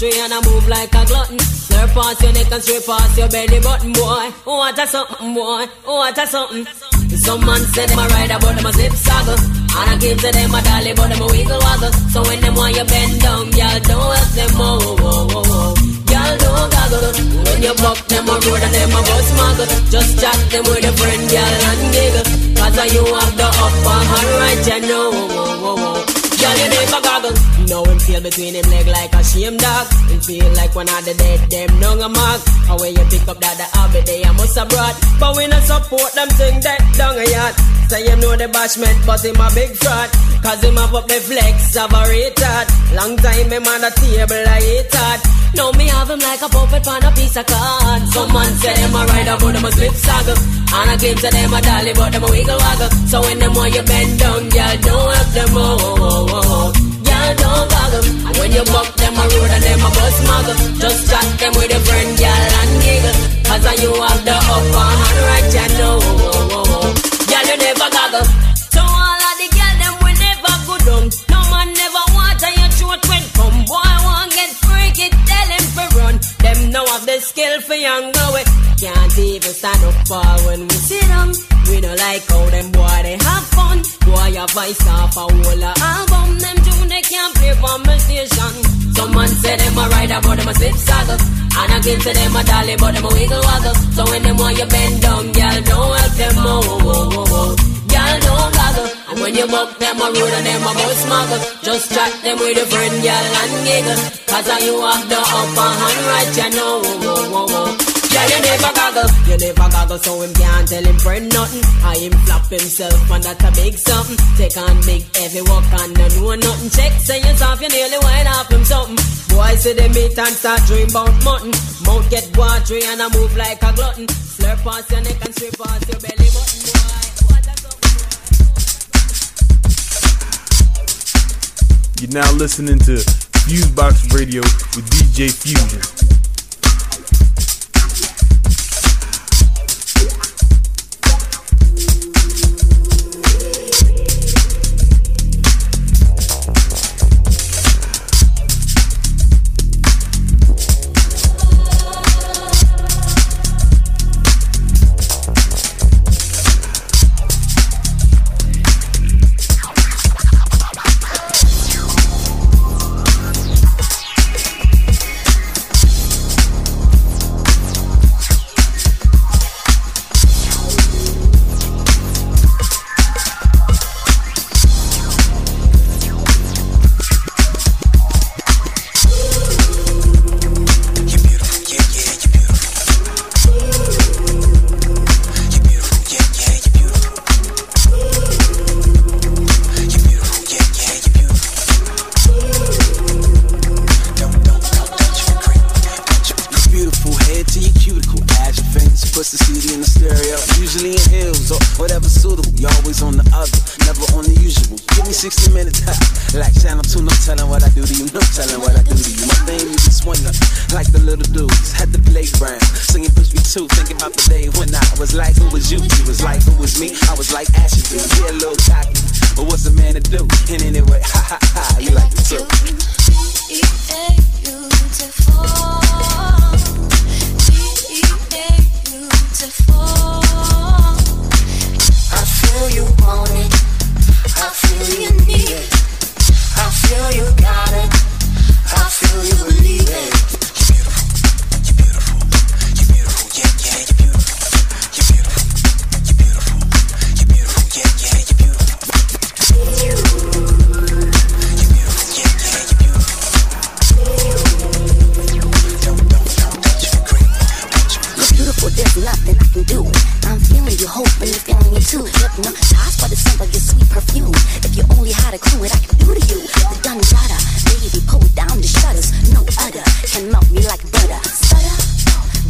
Speaker 19: Watery and I move like a glutton. Slur past your neck and straight past your belly button, boy. What a something, boy. What a something. Some man say them a ride about them a zip saga. And I give to them a dolly, but them a wiggle waggle. So when them want you bend down, y'all don't help them, oh, oh, oh, oh. Y'all don't goggle. When you buck them a road and them a bus muggle. Just chat them with a friend, y'all, and giggle. Cause you have the upper hand right, you know, Girl, you never goggle. Now him feel between him leg like a shame dog. Him feel like one of the dead, them nung a mark. How when you pick up that the habit, they a must abroad. But we not support them thing that down a yard. Say him know the bashment, but him a big fraud. Cause him have up the flex of a retard. Long time him on the table, I hate hard. Now me have him like a puppet on a piece of card. Some man say them a ride but them a slip saga. And I claim to them a dolly, but them a wiggle waggle. So when them want you bend down, y'all don't help them, oh, oh. Y'all don't goggle. And when you buck them a road and them a bus muggle. Just chat them with a friend, y'all, and giggle. Cause you have the upper hand right, you know, oh. Y'all you never goggle. So all of the girl them will never go down. No man never want your throat when come. Boy want get freaky, tell him to run. Them know have the skill for young away. Stand up for when we sit down. We don't like how them boy they have fun. Boy a vice off a whole album. Them tune they can't play for my station. Some man say them a ride but them a slip saddle. And I give to them a dolly but them a wiggle waggle. So when them want you bend down, girl don't help them oh oh oh oh. Girl don't goggle. And when you buck them a road and them a bus muggle. Just chat them with a friend, girl and giggle. Cause you have the upper hand right, you know. Oh, oh, oh, oh. Yeah, you never goggle, you never goggle, so him can't tell him friend nothing. I him flop himself, and that's a big something. Take on big heavy work and no know nothing. Check, say yourself, you nearly went off him something. Boy, see the meat and start dream about mutton. Mouth get watery and I move like a glutton. Slurp past your neck and straight past your belly button, boy.
Speaker 20: You're now listening to Fusebox Radio with DJ Fusion.
Speaker 21: 60 minutes, like Channel 2, no telling what I do to you, no telling what I do to you. My thing, you be swinging like the little dudes at the playground. Singing push me too, thinking about the day when I was like, who was you? You was like, who was me? I was like, Ashley, yeah, a little cocky. But what's a man to do? And anyway, ha ha ha, you like it too.
Speaker 7: I I
Speaker 22: beautiful, there's nothing I can do. I'm feeling you, hoping you're feeling it too. Hypnotized by the scent of your sweet perfume. If you only had a clue what I could do to you, the done dada, baby, pull down the shutters. No other can melt me like butter. Stutter,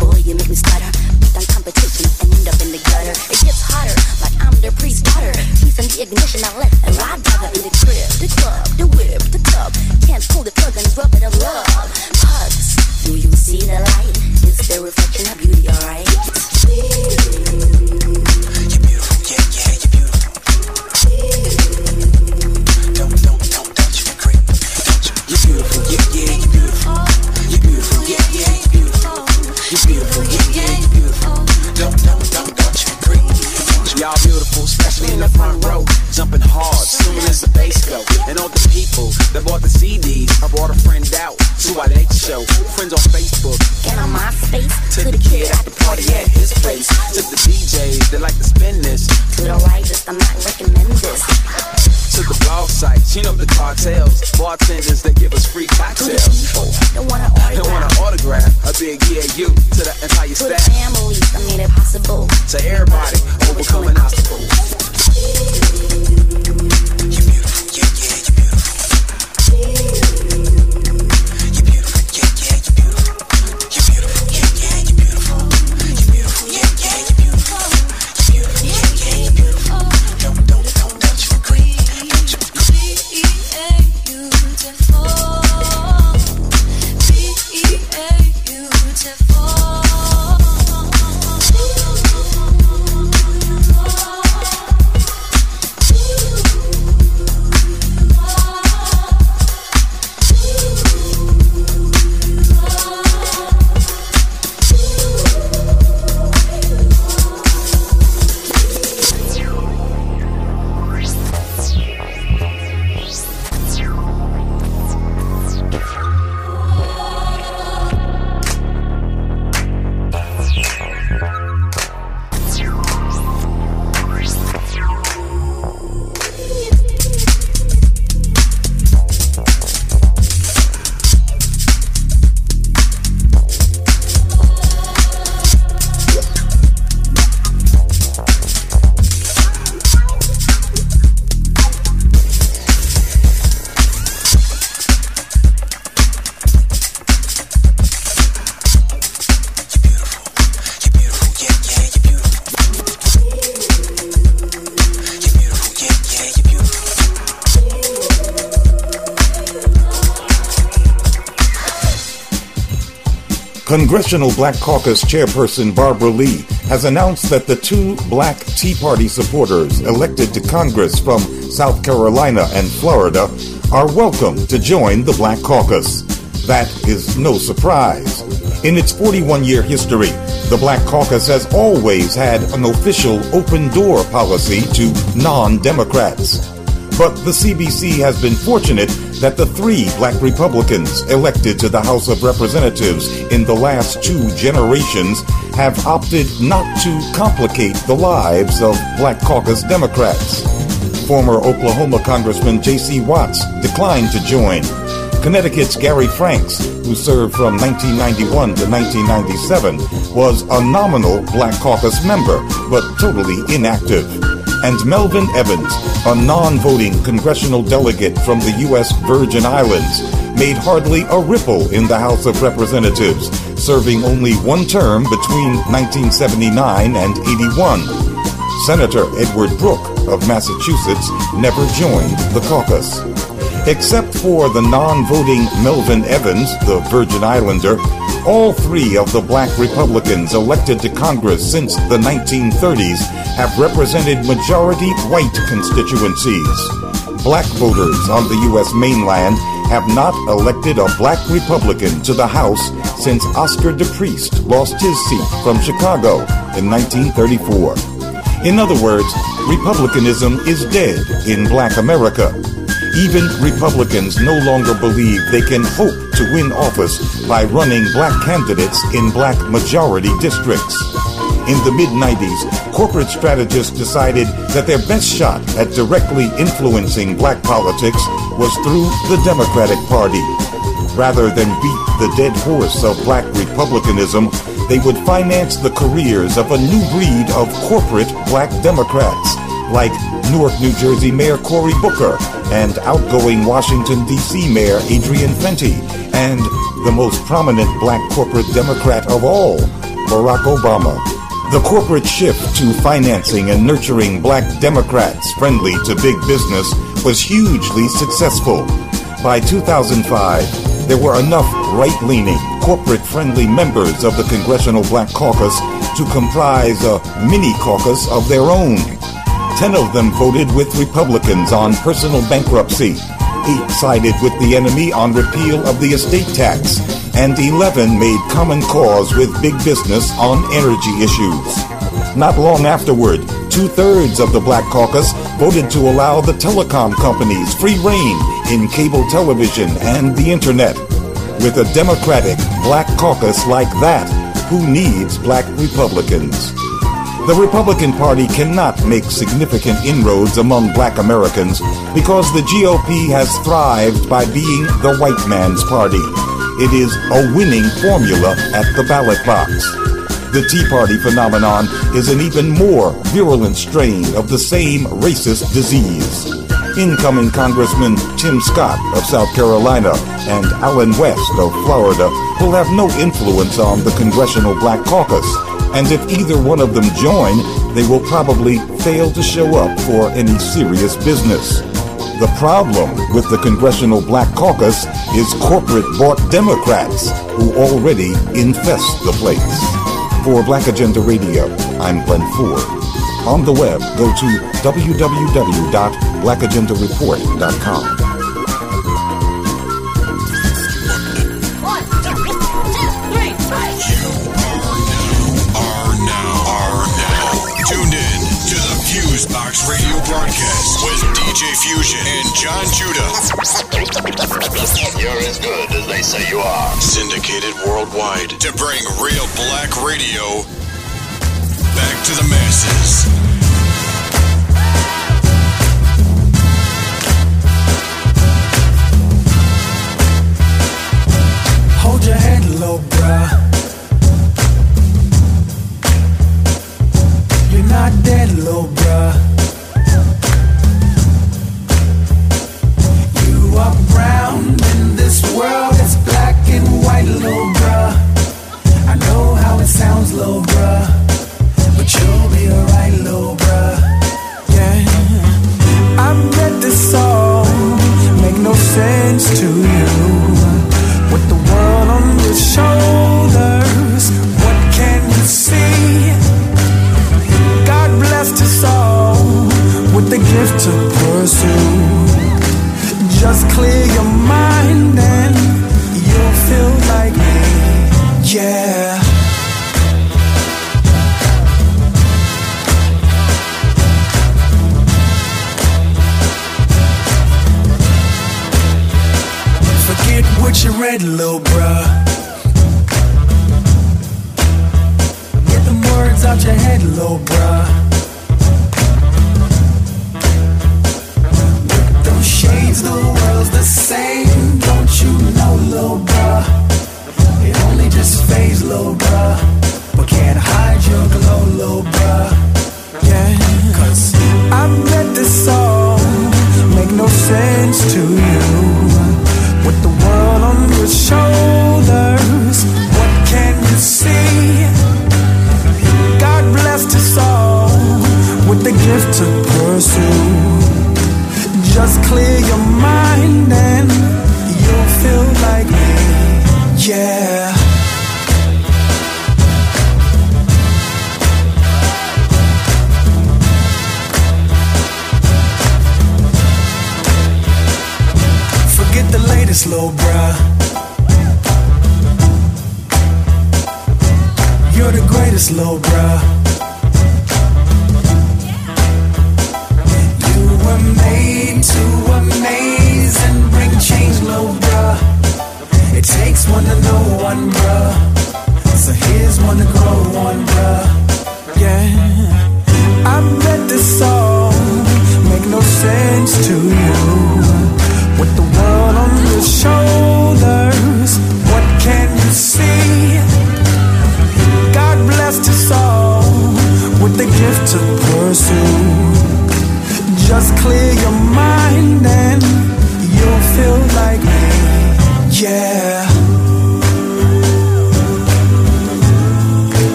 Speaker 22: boy, you make me stutter. Beat down competition and end up in the gutter. It gets hotter, like I'm the priest's daughter. Keys in the ignition, I let and ride in the crib, the club, the whip, the tub. Can't pull the plug and rub it of love.
Speaker 23: Congressional Black Caucus Chairperson Barbara Lee has announced that the two black Tea Party supporters elected to Congress from South Carolina and Florida are welcome to join the Black Caucus. That is no surprise. In its 41 year history, the Black Caucus has always had an official open door policy to non Democrats. But the CBC has been fortunate that the three black Republicans elected to the House of Representatives in the last two generations have opted not to complicate the lives of Black Caucus Democrats. Former Oklahoma Congressman J.C. Watts declined to join. Connecticut's Gary Franks, who served from 1991 to 1997, was a nominal Black Caucus member, but totally inactive and Melvin Evans, a non voting congressional delegate from the U.S. Virgin Islands, made hardly a ripple in the House of Representatives, serving only one term between 1979 and 81. Senator Edward Brooke of Massachusetts never joined the caucus. Except for the non voting Melvin Evans, the Virgin Islander, all three of the black Republicans elected to Congress since the 1930s have represented majority white constituencies. Black voters on the U.S. mainland have not elected a black Republican to the House since Oscar DePriest lost his seat from Chicago in 1934. In other words, Republicanism is dead in black America. Even Republicans no longer believe they can hope to win office by running black candidates in black majority districts. In the mid 90s, corporate strategists decided that their best shot at directly influencing black politics was through the Democratic Party. Rather than beat the dead horse of black republicanism, they would finance the careers of a new breed of corporate black Democrats, like Newark, New Jersey Mayor Cory Booker and outgoing Washington, D.C. Mayor Adrian Fenty, and the most prominent black corporate Democrat of all, Barack Obama. The corporate shift to financing and nurturing black Democrats friendly to big business was hugely successful. By 2005, there were enough right leaning, corporate friendly members of the Congressional Black Caucus to comprise a mini caucus of their own. Ten of them voted with Republicans on personal bankruptcy. Sided with the enemy on repeal of the estate tax. And 11 made common cause with big business on energy issues. Not long afterward, two thirds of the Black Caucus voted to allow the telecom companies free reign in cable television and the internet. With a Democratic Black Caucus like that, who needs black Republicans? The Republican Party cannot make significant inroads among black Americans because the GOP has thrived by being the white man's party. It is a winning formula at the ballot box. The Tea Party phenomenon is an even more virulent strain of the same racist disease. Incoming Congressman Tim Scott of South Carolina and Allen West of Florida will have no influence on the Congressional Black Caucus and if either one of them join, they will probably fail to show up for any serious business. The problem with the Congressional Black Caucus is corporate bought Democrats who already infest the place. For Black Agenda Radio, I'm Glen Ford. On the web, go to www.blackagendareport.com.
Speaker 24: broadcast with DJ Fusion and Jon Judah.
Speaker 25: You're as good as they say you are.
Speaker 24: Syndicated worldwide to bring real black radio back to the masses.
Speaker 26: Hold your head low, bruh. You're not dead, low, bruh.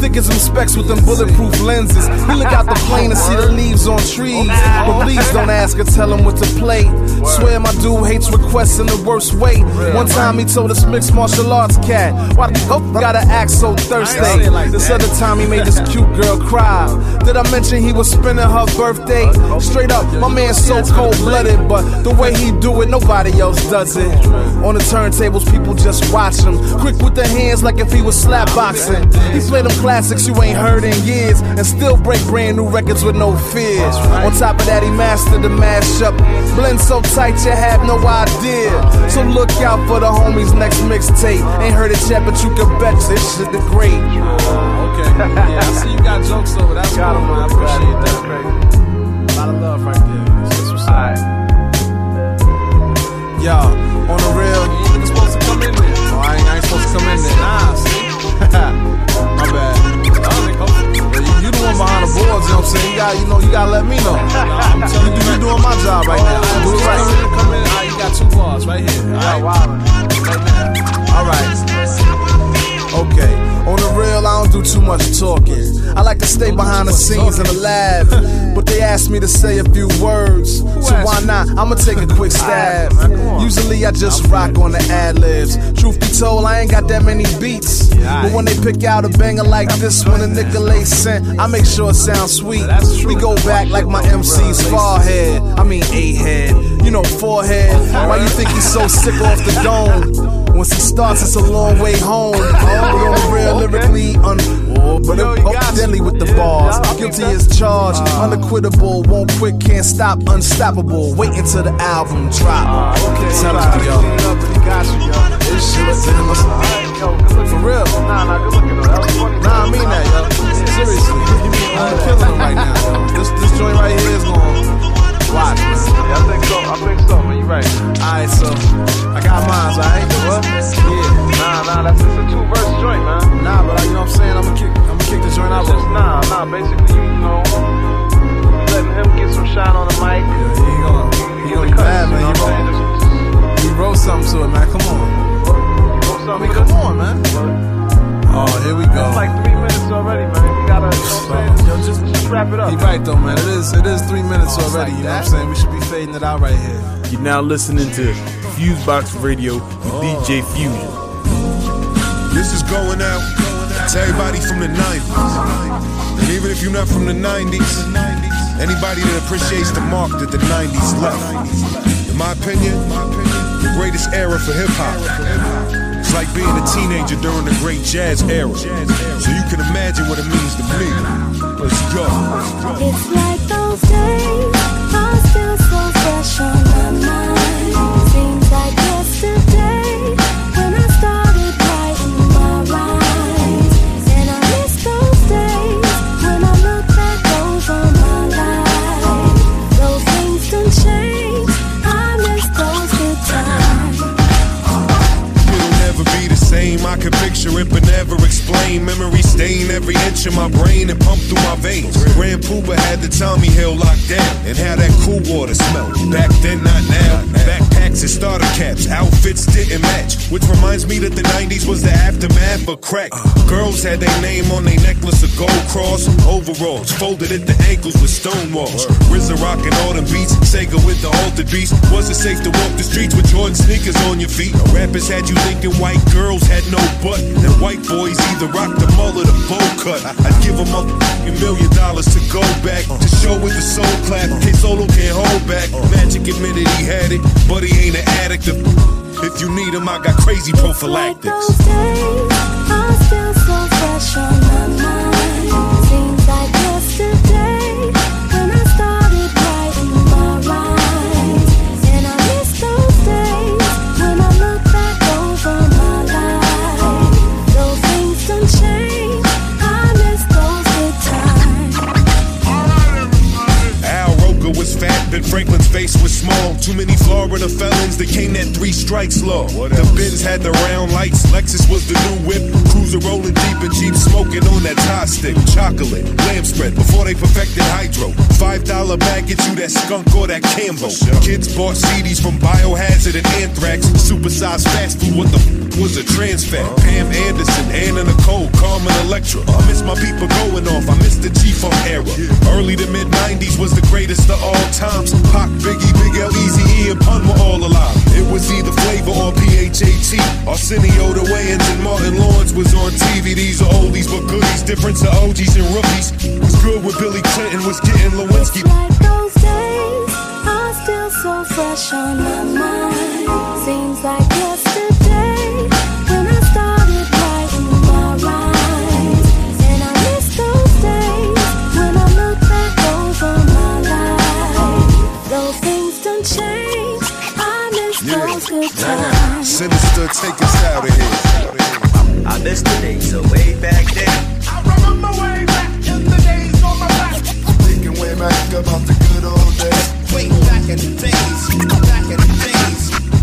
Speaker 20: Thick as them specs with them bulletproof lenses. We look out the plane and see the leaves on trees. But please don't ask or tell him what to play. Swear my dude hates requests in the worst way. One time he told us mixed martial arts cat, why the fuck gotta act so thirsty? This other time he made this cute girl cry. Did I mention he was spending her birthday? Straight up, my man's so cold blooded, but the way he do it, nobody else does it. On the turntables, people just watch him. Quick with the hands like if he was slap boxing. He play them classics you ain't heard in years and still break brand new records with no fears. On top of that, he mastered the mashup. Blend so tight you have no idea. So look out for the homies next mixtape. Ain't heard it yet, but you can bet this shit the great. Oh, okay, yeah, I see you got jokes over. That's cool, man. I appreciate that. A lot of love right there. That's what's up. Yo, on the real, you ain't supposed to come in there. Oh, I ain't, I ain't supposed to come in there. Nah, Well, you, you the behind the boards, you know what I'm saying? You got, you know, you gotta let me know. I'm telling you, you doing my job right now. It right. Come in, come in. All right, you got two bars right here. All right, All right. Okay. On the real, I don't do too much talking. I like to stay behind the scenes in the lab. But they asked me to say a few words. So why not? I'ma take a quick stab. Usually I just rock on the ad libs. Truth be told, I ain't got that many beats. But when they pick out a banger like this one, a Nicolay sent, I make sure it sounds sweet. We go back like my MC's forehead. I mean, A head. You know, forehead. Why you think he's so sick off the dome? Once he starts, it's a long way home. But on the real, lyrically, un- oh, but oh, deadly with the bars. Guilty as charged, unacquittable, won't quit, can't stop, unstoppable. Wait until the album drop. Okay, tell him, yo. This shit is endless. For real. Nah, nah, good looking though. Was. Nah, I mean that, yo. Seriously. I'm killing him right now, yo. This, this joint right here is going. Watch. Yeah, I think so. I think so, man. You right. Alright, so I got mine. I ain't alright? What? Yeah. Nah, nah, that's just a two verse joint, man. Nah, but I, you know what I'm saying? I'm gonna kick, I'm gonna kick the joint out. Nah, nah.
Speaker 27: Basically, you, know, letting him get some shine on the mic.
Speaker 20: Yeah, he gonna, he gonna cut. Bad, man. You know what I'm saying? He wrote something to it, man. Come on. I mean, come on, man. Oh, here we go.
Speaker 27: It's like three minutes already, man. You gotta, you know what I'm saying? Yo, just, just wrap it up.
Speaker 20: He right though, man. It is it is three minutes
Speaker 27: Oh,
Speaker 20: already.
Speaker 27: like
Speaker 20: you know what I'm saying? We should be fading it out right here.
Speaker 28: You're now listening to Fusebox Radio with oh. DJ Fusion.
Speaker 29: This is going out to everybody from the 90s. And even if you're not from the 90s, anybody that appreciates the mark that the 90s left. In my opinion, the greatest era for hip hop. It's like being a teenager during the great jazz era. So you can imagine what it means to me. Let's go.
Speaker 30: It's like those days are still so fresh
Speaker 29: picture it but never explain. Memory stain every inch of my brain and pump through my veins. Grand Puba had the Tommy Hill locked down and how that cool water smelled. Back then, not now. Backpacks and starter caps, outfits didn't match. Which reminds me that the 90s was the aftermath of crack. Girls had their name on their necklace, of gold cross, overalls, folded at the ankles with stone walls. RZA rocking them beats, Sega with the altered beats. Was it safe to walk the streets with Jordan sneakers on your feet? Rappers had you thinking white girls had no butt, and white boys either rock the mullet or the bow cut. I'd give them a million dollars to go back to show with the soul clap. K Solo can't hold back. Magic admitted he had it, but he ain't an addict. If you need him, I got crazy prophylactics.
Speaker 30: Those days are still so fresh on my mind.
Speaker 29: Was small. Too many Florida felons that came that three strikes law. The Benz had the round lights, Lexus was the new whip. Cruiser rolling deep and Jeep smoking on that Thai stick. Chocolate, lamb spread before they perfected hydro. Five dollar bag get you that skunk or that Cambo. Kids bought CDs from Biohazard and Anthrax. Supersized fast food, what the f- was a trans fat? Pam Anderson, Anna Nicole, Carmen Electra. I miss my people going off, I miss the G-Funk era. Early to mid 90s was the greatest of all times. Pac, Biggie, Big L, Easy E, and Pun were all alive. It was either Flavor or PHAT. Arsenio, the Wayans, and Martin Lawrence was on TV. These are oldies but goodies. Difference of OGs and rookies. Was good with Billy Clinton was getting Lewinsky.
Speaker 30: Like Those days are still so fresh on my mind. I miss those good times.
Speaker 29: Sinister, take us out of here.
Speaker 4: I miss the days of way back then.
Speaker 26: I remember way back in the days on my back. Thinking way back about the good old days. Way back in the days, back in the days.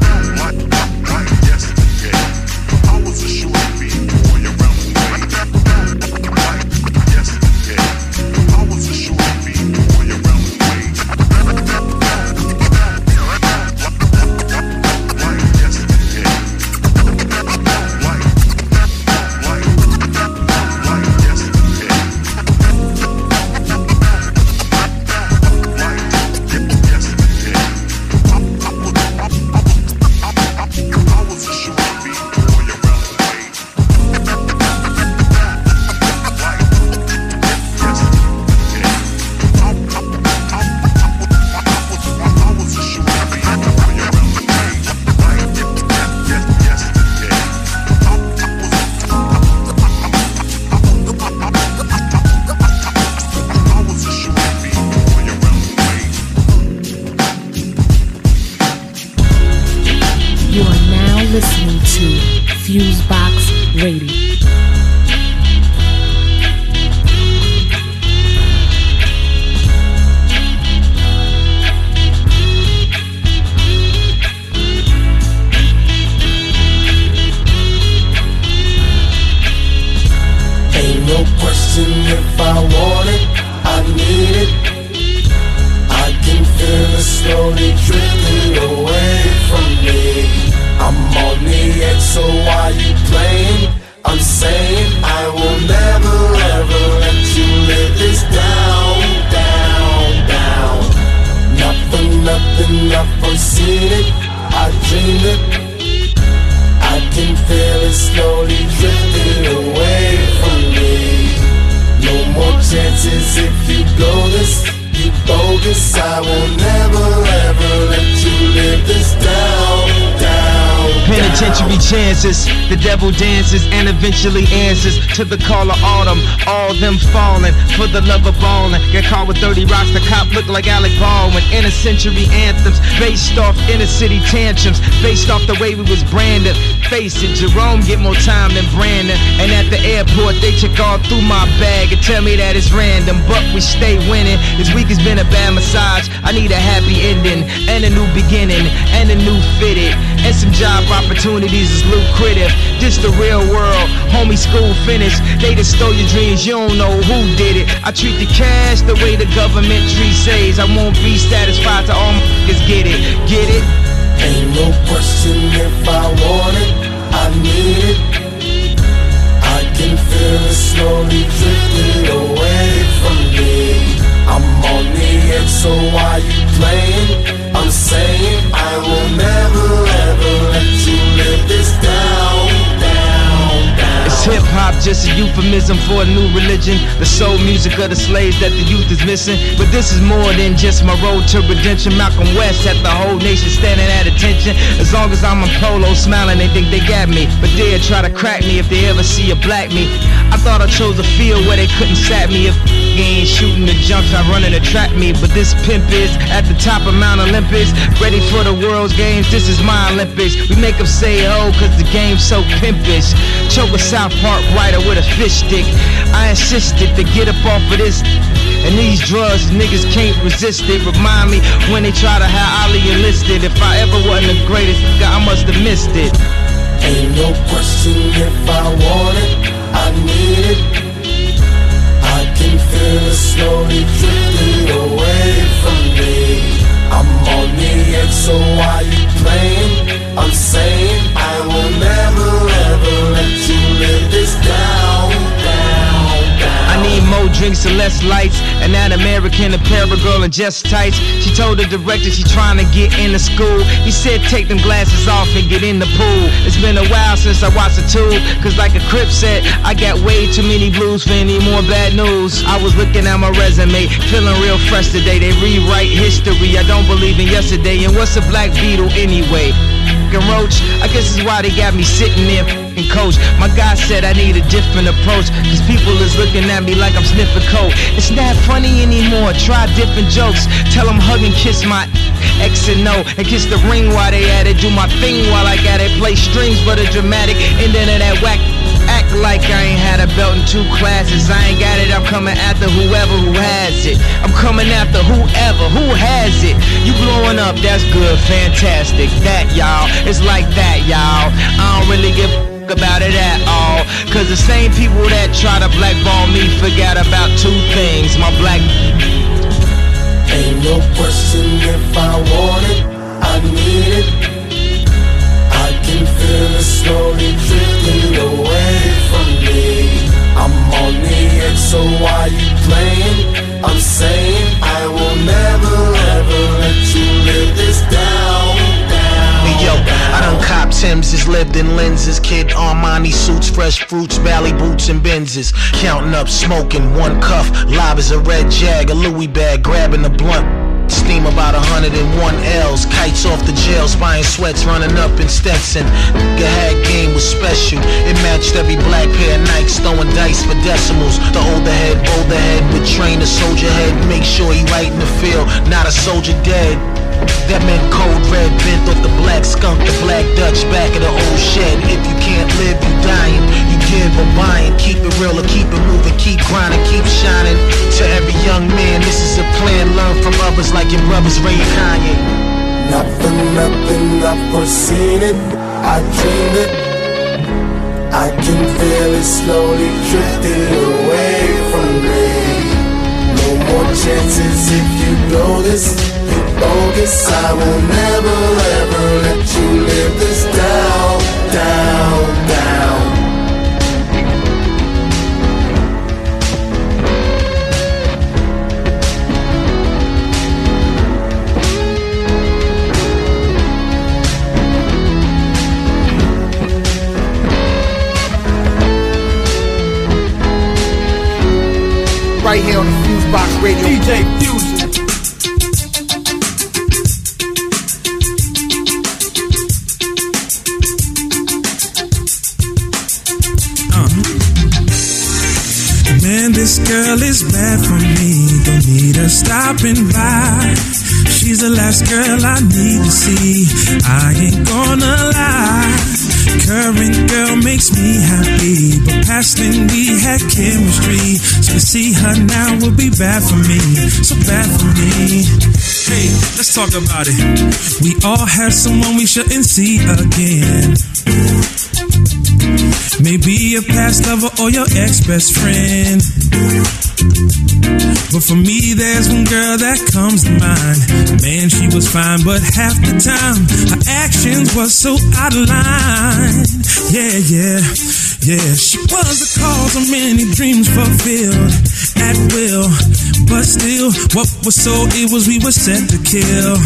Speaker 31: Eventually answers to the call of autumn. All them falling for the love of ballin'. Get caught with 30 rocks, the cop look like Alec Baldwin. Inner century anthems based off inner city tantrums, based off the way we was branded. Face it, Jerome get more time than Brandon. And at the airport, they check all through my bag and tell me that it's random, but we stay winning. This week has been a bad massage. I need a happy ending and a new beginning and a new fitted and some job opportunities is lucrative. This the real world, homie. School finished. They just stole your dreams. You don't know who did it. I treat the cash the way the government treats says. I won't be satisfied till all my get it. Get it?
Speaker 26: Ain't no question if I want it, I need it. I can feel it slowly drifting away from me. I'm on the edge, so why you playing? I'm saying I will never
Speaker 31: hip hop, just a euphemism for a new religion. The soul music of the slaves that the youth is missing. But this is more than just my road to redemption. Malcolm West had the whole nation standing at attention. As long as I'm in polo smiling, they think they got me. But they'll try to crack me if they ever see a black me. I thought I chose a field where they couldn't sap me if ain't shooting the jumps I running to trap me. But this pimp is at the top of Mount Olympus, ready for the world's games. This is my Olympics. We make them say oh, cause the game's so pimpish. Choke a South Park writer with a fish stick. I insisted to get up off of this. And these drugs, niggas can't resist it. Remind me when they try to have Ali enlisted. If I ever wasn't the greatest, I must have missed it.
Speaker 26: Ain't no question if I want it, I need it. Slowly drifting away from me. I'm on the edge, so why you playing? I'm saying I will never ever let you live this down,
Speaker 31: need more drinks and less lights. And that American Apparel girl in just tights. She told the director she trying to get into school. He said take them glasses off and get in the pool. It's been a while since I watched the tube. Cause like a crip said, I got way too many blues for any more bad news. I was looking at my resume, feeling real fresh today. They rewrite history. I don't believe in yesterday. And what's a black Beatle anyway? Roach. I guess is why they got me sitting there fucking coach. My guy said I need a different approach. Cause people is looking at me like I'm sniffing coke. It's not funny anymore. Try different jokes. Tell them hug and kiss my X and O. And kiss the ring while they at it. Do my thing while I got it. Play strings but a dramatic ending of that whack. Act like I ain't had a belt in two classes. I ain't got it. I'm coming after whoever who has it. I'm coming after whoever who has it. You blowing up, that's good, fantastic. That y'all, it's like that y'all. I don't really give about it at all. Cause the same people that try to blackball me forgot about two things. My black
Speaker 26: Ain't no question if I want it, I need it. I can feel it slowly drifting away from me. I'm on the edge, so why you playing? I'm saying I will never ever let you live this down,
Speaker 32: has lived in lenses. Kid Armani suits, fresh fruits, Valley boots, and Benzes. Counting up, smoking, one cuff. Live as a red jag, a Louis bag, grabbing the blunt. Steam about 101 L's, kites off the jails, buying sweats, running up in Stetson. Nigga had game was special, it matched every black pair of Nikes, throwing dice for decimals. The older head, older head would train a soldier head, make sure he right in the field, not a soldier dead. That meant cold red bent off the black skunk, the black Dutch back of the old shed. If you can't live, you dying. You give or buying. Keep it real or keep it moving. Keep grinding, keep shining. To every young man, this is a plan. Learn from others like your brothers Ray and Kanye.
Speaker 26: Not for nothing, I've foreseen it, I dreamed it. I can feel it slowly drifting away from me. No more chances if you blow this, Oh, bogus. I will never ever let you live this down, down, down.
Speaker 33: Right here on the Fusebox Radio. DJ Fusion.
Speaker 34: Girl is bad for me. Don't need her stopping by. She's the last girl I need to see. I ain't gonna lie. Current girl makes me happy, but past then we had chemistry. So to see her now would be bad for me. So bad for me. Hey, let's talk about it. We all have someone we shouldn't see again. Maybe a past lover or your ex best friend. But for me, there's one girl that comes to mind. Man, she was fine, but half the time her actions was so out of line. Yeah, yeah, yeah. She was the cause of many dreams fulfilled at will. But still, what was so it was we were set to kill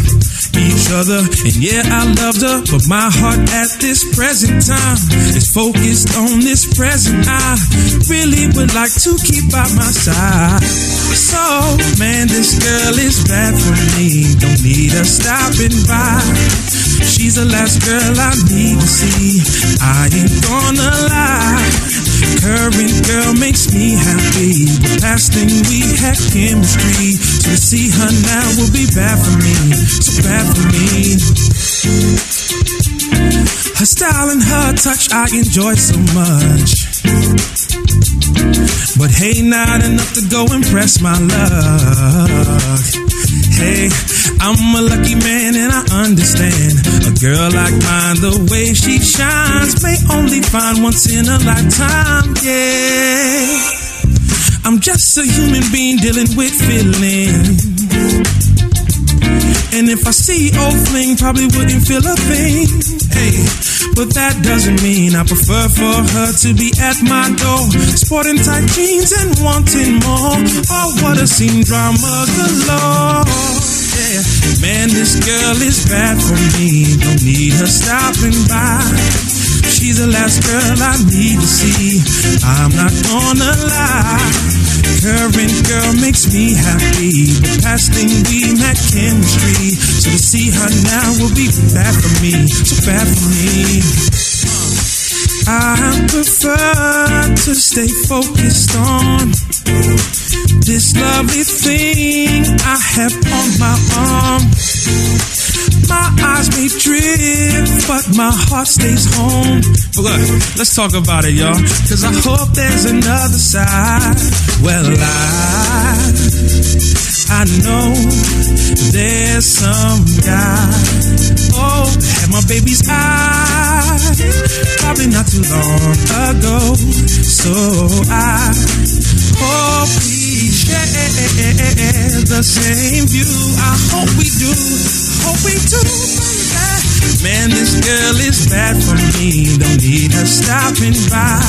Speaker 34: each other. And yeah, I loved her, but my heart at this present time is focused on this present. I really would like to keep by my side. So, man, this girl is bad for me. Don't need her stopping by. She's the last girl I need to see. I ain't gonna lie. Current girl makes me happy. The past thing we had chemistry. So to see her now will be bad for me. So bad for me. Her style and her touch I enjoy so much. But hey, not enough to go impress my luck. Hey, I'm a lucky man and I understand. A girl like mine, the way she shines, may only find once in a lifetime. Yeah, I'm just a human being dealing with feelings. And if I see old fling, probably wouldn't feel a thing. Hey, but that doesn't mean I prefer for her to be at my door. Sporting tight jeans and wanting more. Oh, what a scene drama galore. Yeah, man, this girl is bad for me. Don't need her stopping by. She's the last girl I need to see. I'm not gonna lie. Current girl makes me happy. The past thing we met chemistry. So to see her now will be bad for me. So bad for me. I prefer to stay focused on this lovely thing I have on my arm. My eyes may drift, but my heart stays home. But look, let's talk about it, y'all. Cause I hope there's another side. Well, I, I know there's some guy. Oh, had my baby's eyes. Probably not too long ago. So I hope we share the same view. I hope we do. Hope we do. Man, this girl is bad for me. Don't need her stopping by.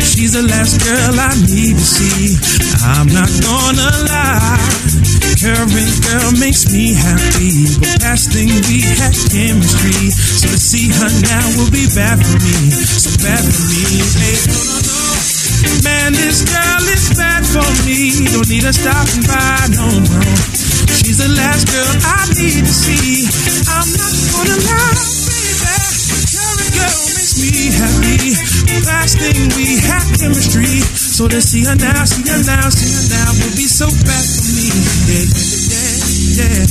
Speaker 34: She's the last girl I need to see. I'm not gonna lie. Current girl makes me happy. But past thing we had chemistry. So to see her now will be bad for me. So bad for me. Hey. Man, this girl is bad for me. Don't need her stopping by, no, no. She's the last girl I need to see. I'm not gonna lie, baby. Current girl me happy. Last thing we had chemistry. So to see her now, see her now, see her now will be so bad for me. Yeah, yeah,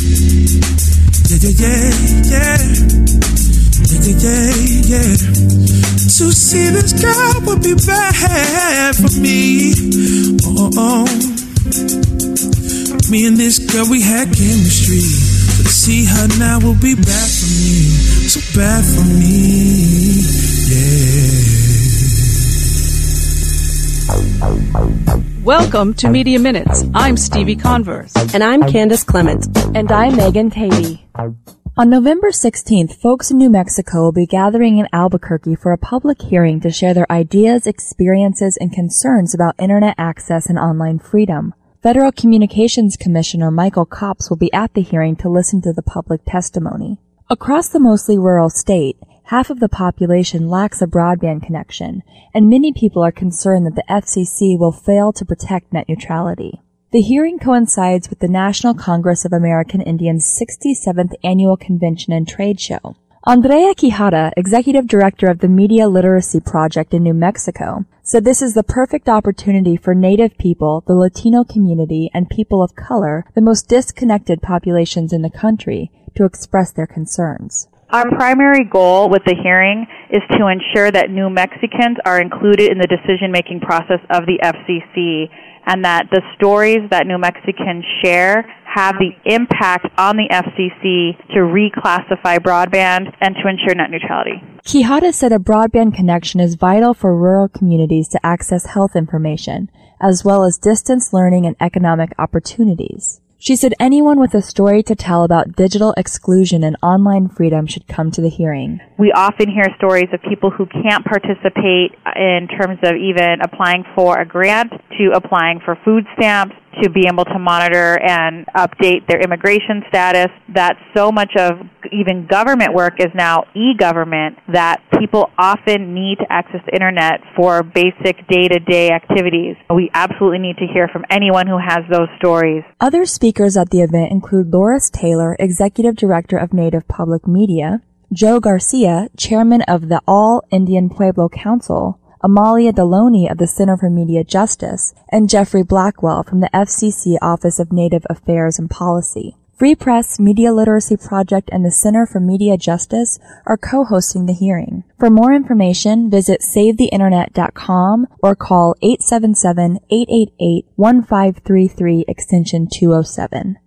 Speaker 34: yeah, yeah, yeah, yeah, yeah, yeah, yeah, yeah. To see this girl would be bad for me. Oh, oh. Me and this girl, we had chemistry. So to see her now will be bad for me. So bad for me. Yeah.
Speaker 35: Welcome to Media Minutes. I'm Stevie Converse.
Speaker 36: And I'm Candace Clement.
Speaker 37: And I'm Megan Tady. On November 16th, folks in New Mexico will be gathering in Albuquerque for a public hearing to share their ideas, experiences, and concerns about internet access and online freedom. Federal Communications Commissioner Michael Copps will be at the hearing to listen to the public testimony. Across the mostly rural state, half of the population lacks a broadband connection, and many people are concerned that the FCC will fail to protect net neutrality. The hearing coincides with the National Congress of American Indians 67th Annual Convention and Trade Show. Andrea Quijada, Executive Director of the Media Literacy Project in New Mexico, said this is the perfect opportunity for Native people, the Latino community, and people of color, the most disconnected populations in the country, to express their concerns.
Speaker 38: Our primary goal with the hearing is to ensure that New Mexicans are included in the decision making process of the FCC and that the stories that New Mexicans share have the impact on the FCC to reclassify broadband and to ensure net neutrality.
Speaker 37: Quijada said a broadband connection is vital for rural communities to access health information, as well as distance learning and economic opportunities. She said anyone with a story to tell about digital exclusion and online freedom should come to the hearing.
Speaker 38: We often hear stories of people who can't participate in terms of even applying for a grant to applying for food stamps to be able to monitor and update their immigration status. That so much of even government work is now e-government that people often need to access the internet for basic day-to-day activities. We absolutely need to hear from anyone who has those stories.
Speaker 37: Other speakers at the event include Loris Taylor, Executive Director of Native Public Media, Joe Garcia, Chairman of the All Indian Pueblo Council, Amalia Deloney of the Center for Media Justice, and Geoffrey Blackwell from the FCC Office of Native Affairs and Policy. Free Press, Media Literacy Project, and the Center for Media Justice are co-hosting the hearing. For more information, visit SaveTheInternet.com or call 877-888-1533 extension 207.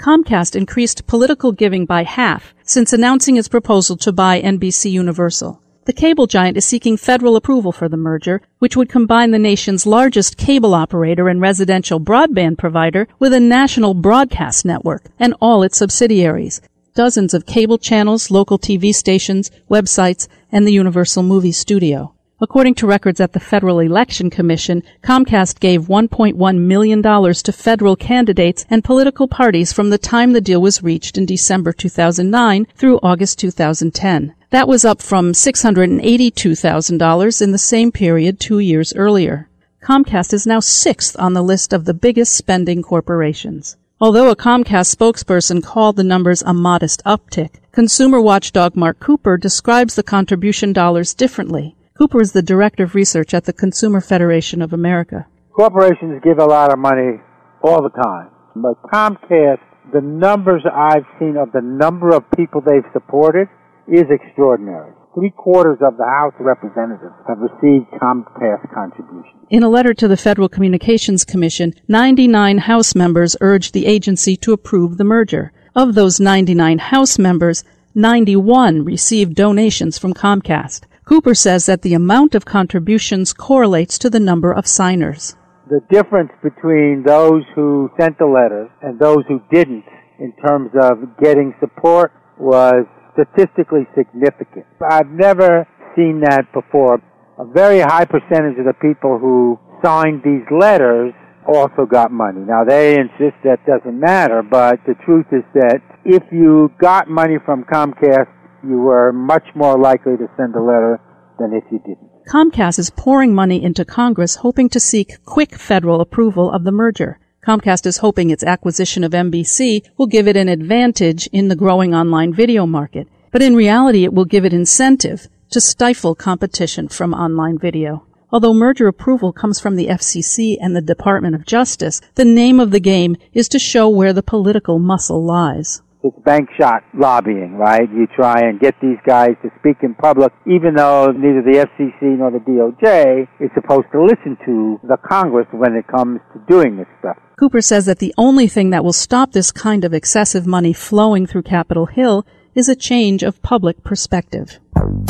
Speaker 35: Comcast increased political giving by half since announcing its proposal to buy NBC Universal. The cable giant is seeking federal approval for the merger, which would combine the nation's largest cable operator and residential broadband provider with a national broadcast network and all its subsidiaries, dozens of cable channels, local TV stations, websites, and the Universal Movie Studio. According to records at the Federal Election Commission, Comcast gave $1.1 million to federal candidates and political parties from the time the deal was reached in December 2009 through August 2010. That was up from $682,000 in the same period two years earlier. Comcast is now sixth on the list of the biggest spending corporations. Although a Comcast spokesperson called the numbers a modest uptick, consumer watchdog Mark Cooper describes the contribution dollars differently. Cooper is the director of research at the Consumer Federation of America.
Speaker 39: Corporations give a lot of money all the time, but Comcast, the numbers I've seen of the number of people they've supported is extraordinary. Three quarters of the House Representatives have received Comcast contributions.
Speaker 35: In a letter to the Federal Communications Commission, 99 House members urged the agency to approve the merger. Of those 99 House members, 91 received donations from Comcast. Cooper says that the amount of contributions correlates to the number of signers.
Speaker 39: The difference between those who sent the letter and those who didn't in terms of getting support was statistically significant. I've never seen that before. A very high percentage of the people who signed these letters also got money. Now they insist that doesn't matter, but the truth is that if you got money from Comcast, you were much more likely to send a letter than if you didn't.
Speaker 35: Comcast is pouring money into Congress hoping to seek quick federal approval of the merger. Comcast is hoping its acquisition of NBC will give it an advantage in the growing online video market, but in reality it will give it incentive to stifle competition from online video. Although merger approval comes from the FCC and the Department of Justice, the name of the game is to show where the political muscle lies.
Speaker 39: It's bank shot lobbying, right? You try and get these guys to speak in public, even though neither the FCC nor the DOJ is supposed to listen to the Congress when it comes to doing this stuff.
Speaker 35: Cooper says that the only thing that will stop this kind of excessive money flowing through Capitol Hill is a change of public perspective.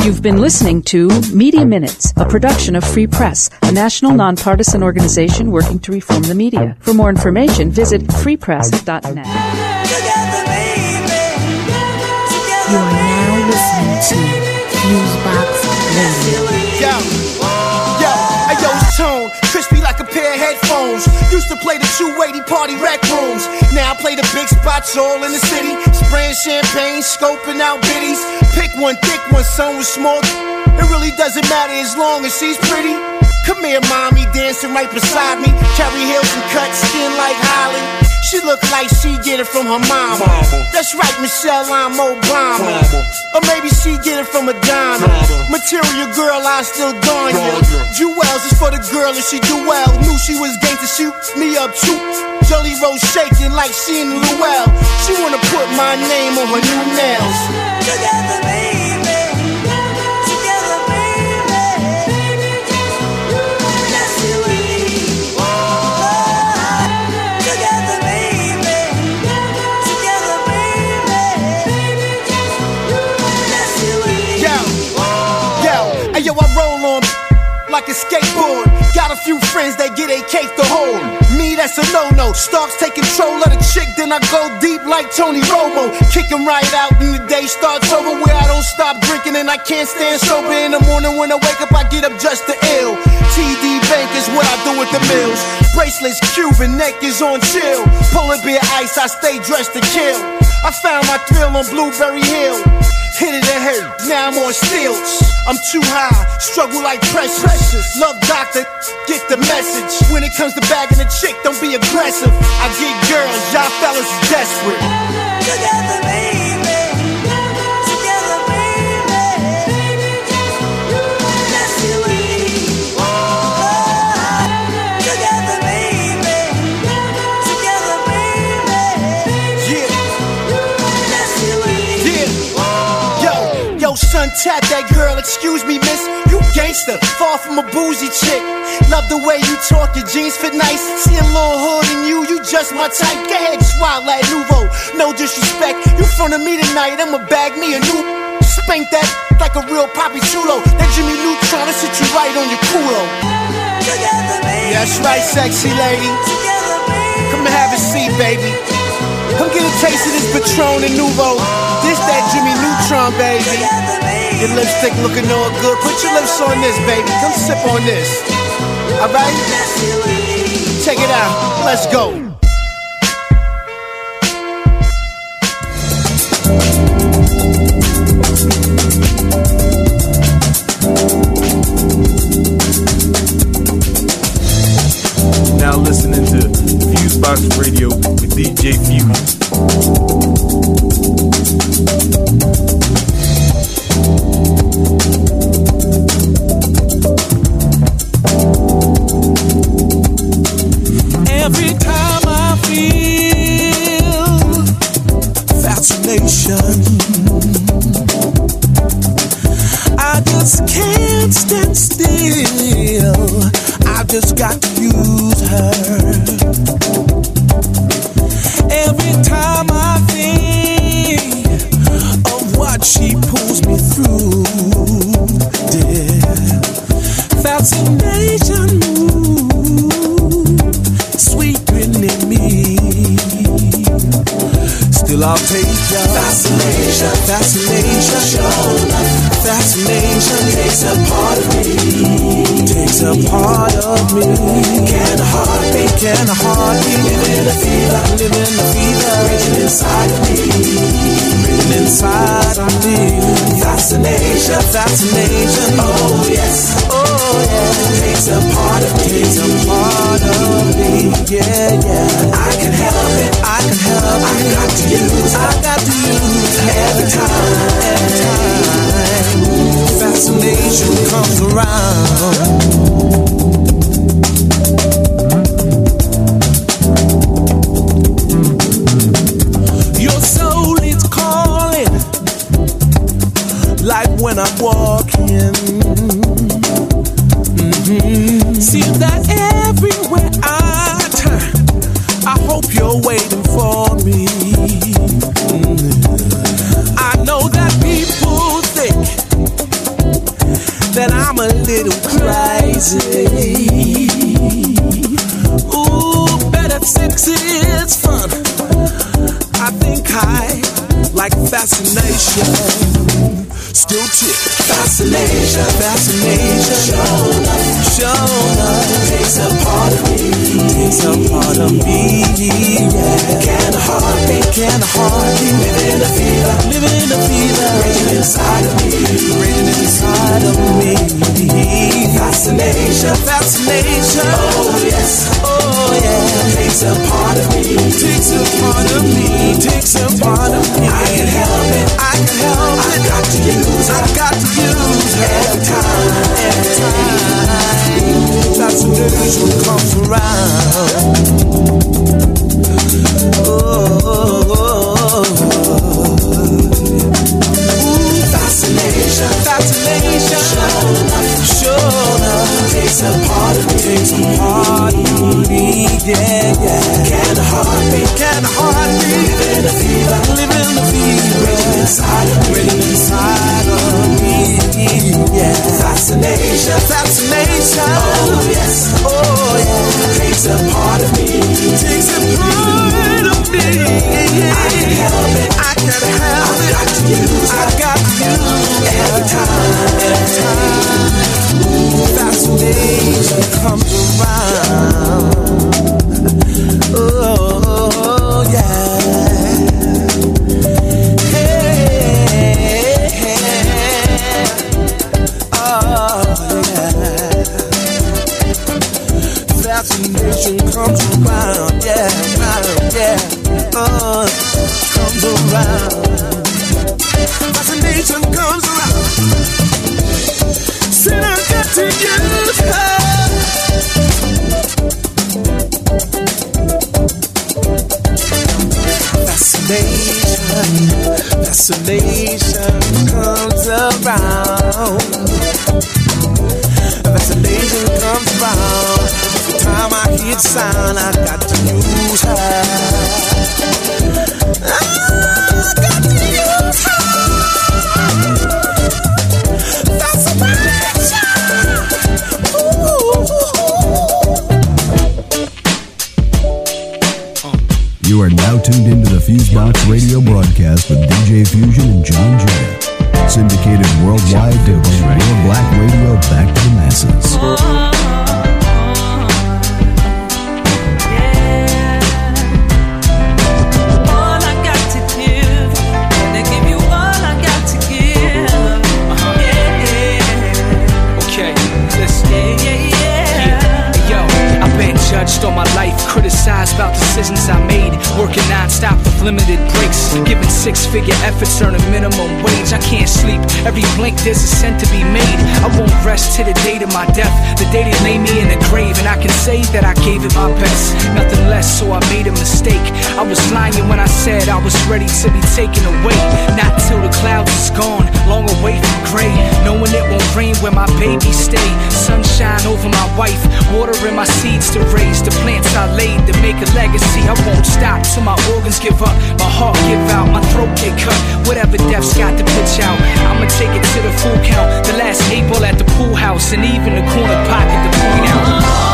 Speaker 35: You've been listening to Media Minutes, a production of Free Press, a national nonpartisan organization working to reform the media. For more information, visit freepress.net.
Speaker 13: Yo, yo, hey yo, Tone, crispy like a pair of headphones. Used to play the 280 party rec rooms. Now I play the big spots all in the city. Spraying champagne, scoping out biddies. Pick one thick one, son with small. It really doesn't matter as long as she's pretty. Come here, mommy, dancing right beside me. Carry heels and cut skin like Holly. She look like she get it from her mama. That's right, Michelle, I'm Obama. Or maybe she get it from Madonna. Material girl, I still gone ya. Jewels is for the girl if she do well. Knew she was game to shoot me up too. Jolly Rose shaking like she in Llewell. She wanna put my name on her new nails. Together, baby. Like a skateboard. Got a few friends that get a cake to hold. Me, that's a no-no. Starks take control of the chick, then I go deep like Tony Romo. Kick 'em right out, and the day starts over where I don't stop drinking and I can't stand sober. In the morning when I wake up, I get up just to ill. TD Bank is what I do with the mills. Bracelets, Cuban, neck is on chill. Pull Polar bear ice, I stay dressed to kill. I found my thrill on Blueberry Hill. Hit it and hurt, now I'm on stilts. I'm too high, struggle like precious. Love doctor, get the message. When it comes to bagging a chick, don't be aggressive. I get girls, y'all fellas desperate. Together. Tap that girl. Excuse me, miss. You gangster, far from a boozy chick. Love the way you talk, your jeans fit nice. See a little hood in you, you just my type. Go ahead, swallow that Nuvo. No disrespect, you front of me tonight. I'ma bag me a new. Spank that like a real Poppy Chulo. That Jimmy Neutron to sit you right on your culo. That's right, sexy lady. Come and have a seat, baby. Come get a taste of this Patron and Nuvo. This that Jimmy Neutron, baby. Your lipstick looking all good. Put your lips on this, baby. Come sip on this. Alright? Check it out. Let's go.
Speaker 20: Now listening to Fusebox Radio with DJ Fuse.
Speaker 40: Every time I feel fascination, I just can't stand still. Just got to use her. Every time I think of what she pulls me through, dear, fascination moves sweet in me. Still I'll take ya. Fascination, fascination, fascination takes a part of me. Takes a part of me. Can a heartbeat, can a heartbeat live in a fever, live in a fever, raging inside of me, raging inside of me. Fascination, fascination. Oh yes, oh yeah. A part of me, a part of me. Yeah, yeah. I can help it, I can help it. I got to use, I got to use every time, every time. Fascination comes around.
Speaker 5: My best, nothing less. So I made a mistake. I was lying when I said I was ready to be taken away. Not till the clouds is gone, long away from gray, knowing it won't rain where my baby stay. Sunshine over my wife, water in my seeds to raise the plants I laid to make a legacy. I won't stop till my organs give up, my heart give out, my throat get cut. Whatever death's got to pitch out, I'ma take it to the full count. The last eight ball at the pool house, and even the corner pocket to point out.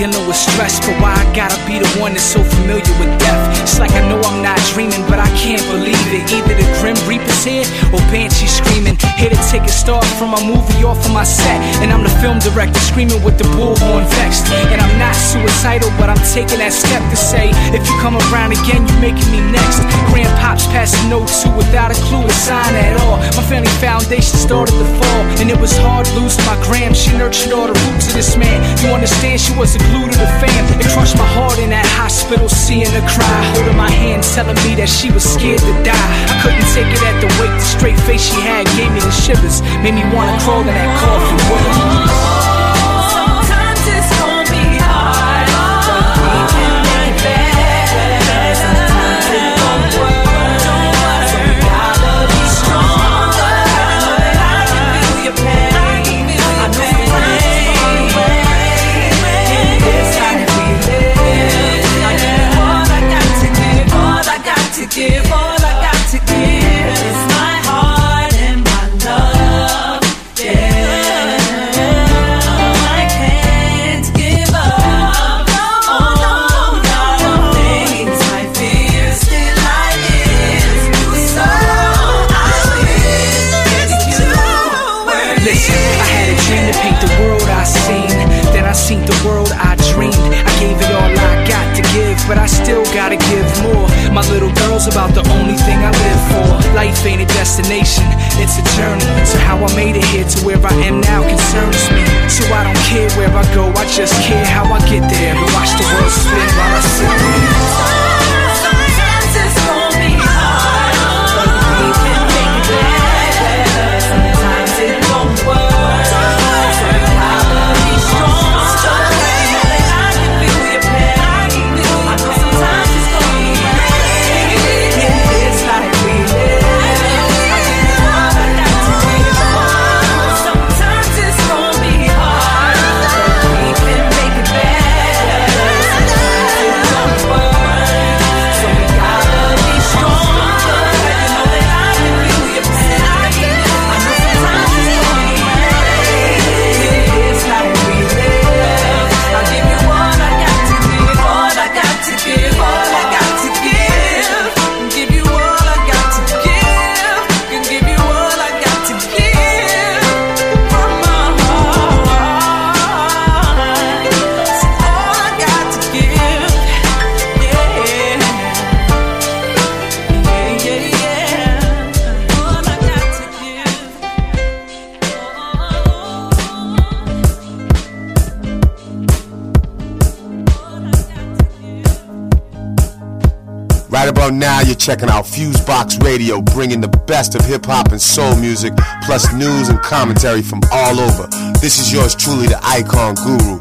Speaker 5: Dealing with stress, but why I gotta be the one that's so familiar with death? It's like I know I'm not dreaming, but I can't believe it. Either the Grim Reaper's here or Banshee screaming. Here to take a start from my movie off of my set, and I'm the film director screaming with the bullhorn vexed. And I'm not suicidal, but I'm taking that step to say, if you come around again, you're making me next. Grandpops passing notes to without a clue to sign at all. My family foundation started to fall, and it was hard losing my gram. She nurtured all the roots of this man. You understand, she was the glue to the fam. It crushed my heart in that hospital, seeing her cry. Holding my hand, telling me that she was scared to die. I couldn't take it at the weight, the straight face she had gave me the shivers. Made me wanna crawl in that coffin with her.
Speaker 41: Hell's about the only thing I live for. Life ain't a destination, it's a journey. So how I made it here to where I am now concerns me. So I don't care where I go, I just care how I get there. And watch the world spin while I sit there.
Speaker 40: Fusebox Radio, bringing the best of hip hop and soul music, plus news and commentary from all over. This is yours truly, the icon guru,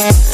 Speaker 42: What's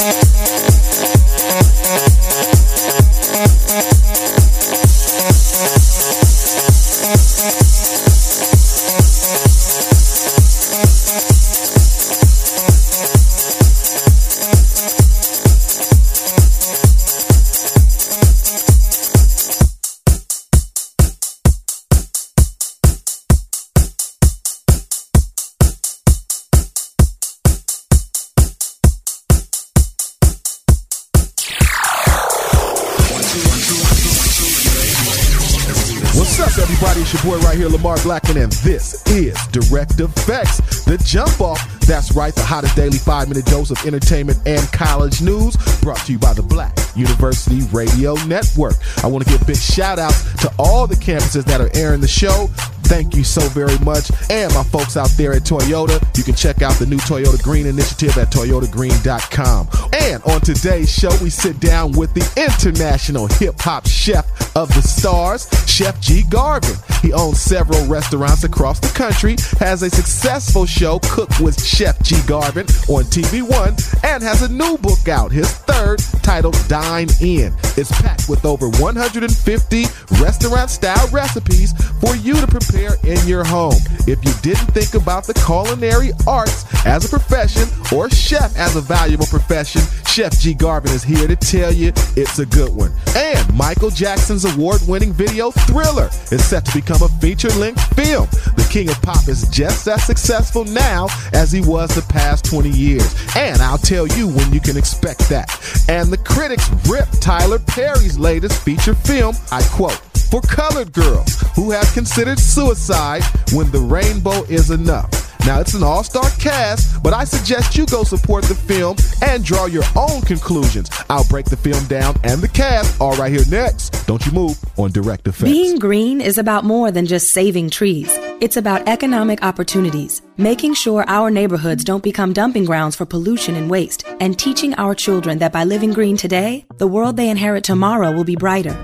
Speaker 42: Direct EFX, the jump off. That's right, the hottest daily five minute dose of entertainment and college news brought to you by the Black University Radio Network. I want to give big shout outs to all the campuses that are airing the show. Thank you so very much. And my folks out there at Toyota, you can check out the new Toyota Green initiative at toyotagreen.com. And on today's show, we sit down with the international hip hop chef of the stars, Chef G. Garvin. He owns several restaurants across the country, has a successful show, Cook with Chef G. Garvin, on TV One, and has a new book out, his third, titled Dine In. It's packed with over 150 restaurant style recipes for you to prepare in your home. If you didn't think about the culinary arts as a profession or chef as a valuable profession, Chef G. Garvin is here to tell you it's a good one. And Michael Jackson's award winning video Thriller is set to become a feature length film. The King of Pop is just as successful now as he was the past 20 years. And I'll tell you when you can expect that. And the critics rip Tyler Perry's latest feature film, I quote, for colored girls who have considered suicide when the rainbow is enough. Now, it's an all star cast, but I suggest you go support the film and draw your own conclusions. I'll break the film down and the cast all right here next. Don't you move on Direct EFX.
Speaker 36: Being green is about more than just saving trees. It's about economic opportunities, making sure our neighborhoods don't become dumping grounds for pollution and waste, and teaching our children that by living green today, the world they inherit tomorrow will be brighter.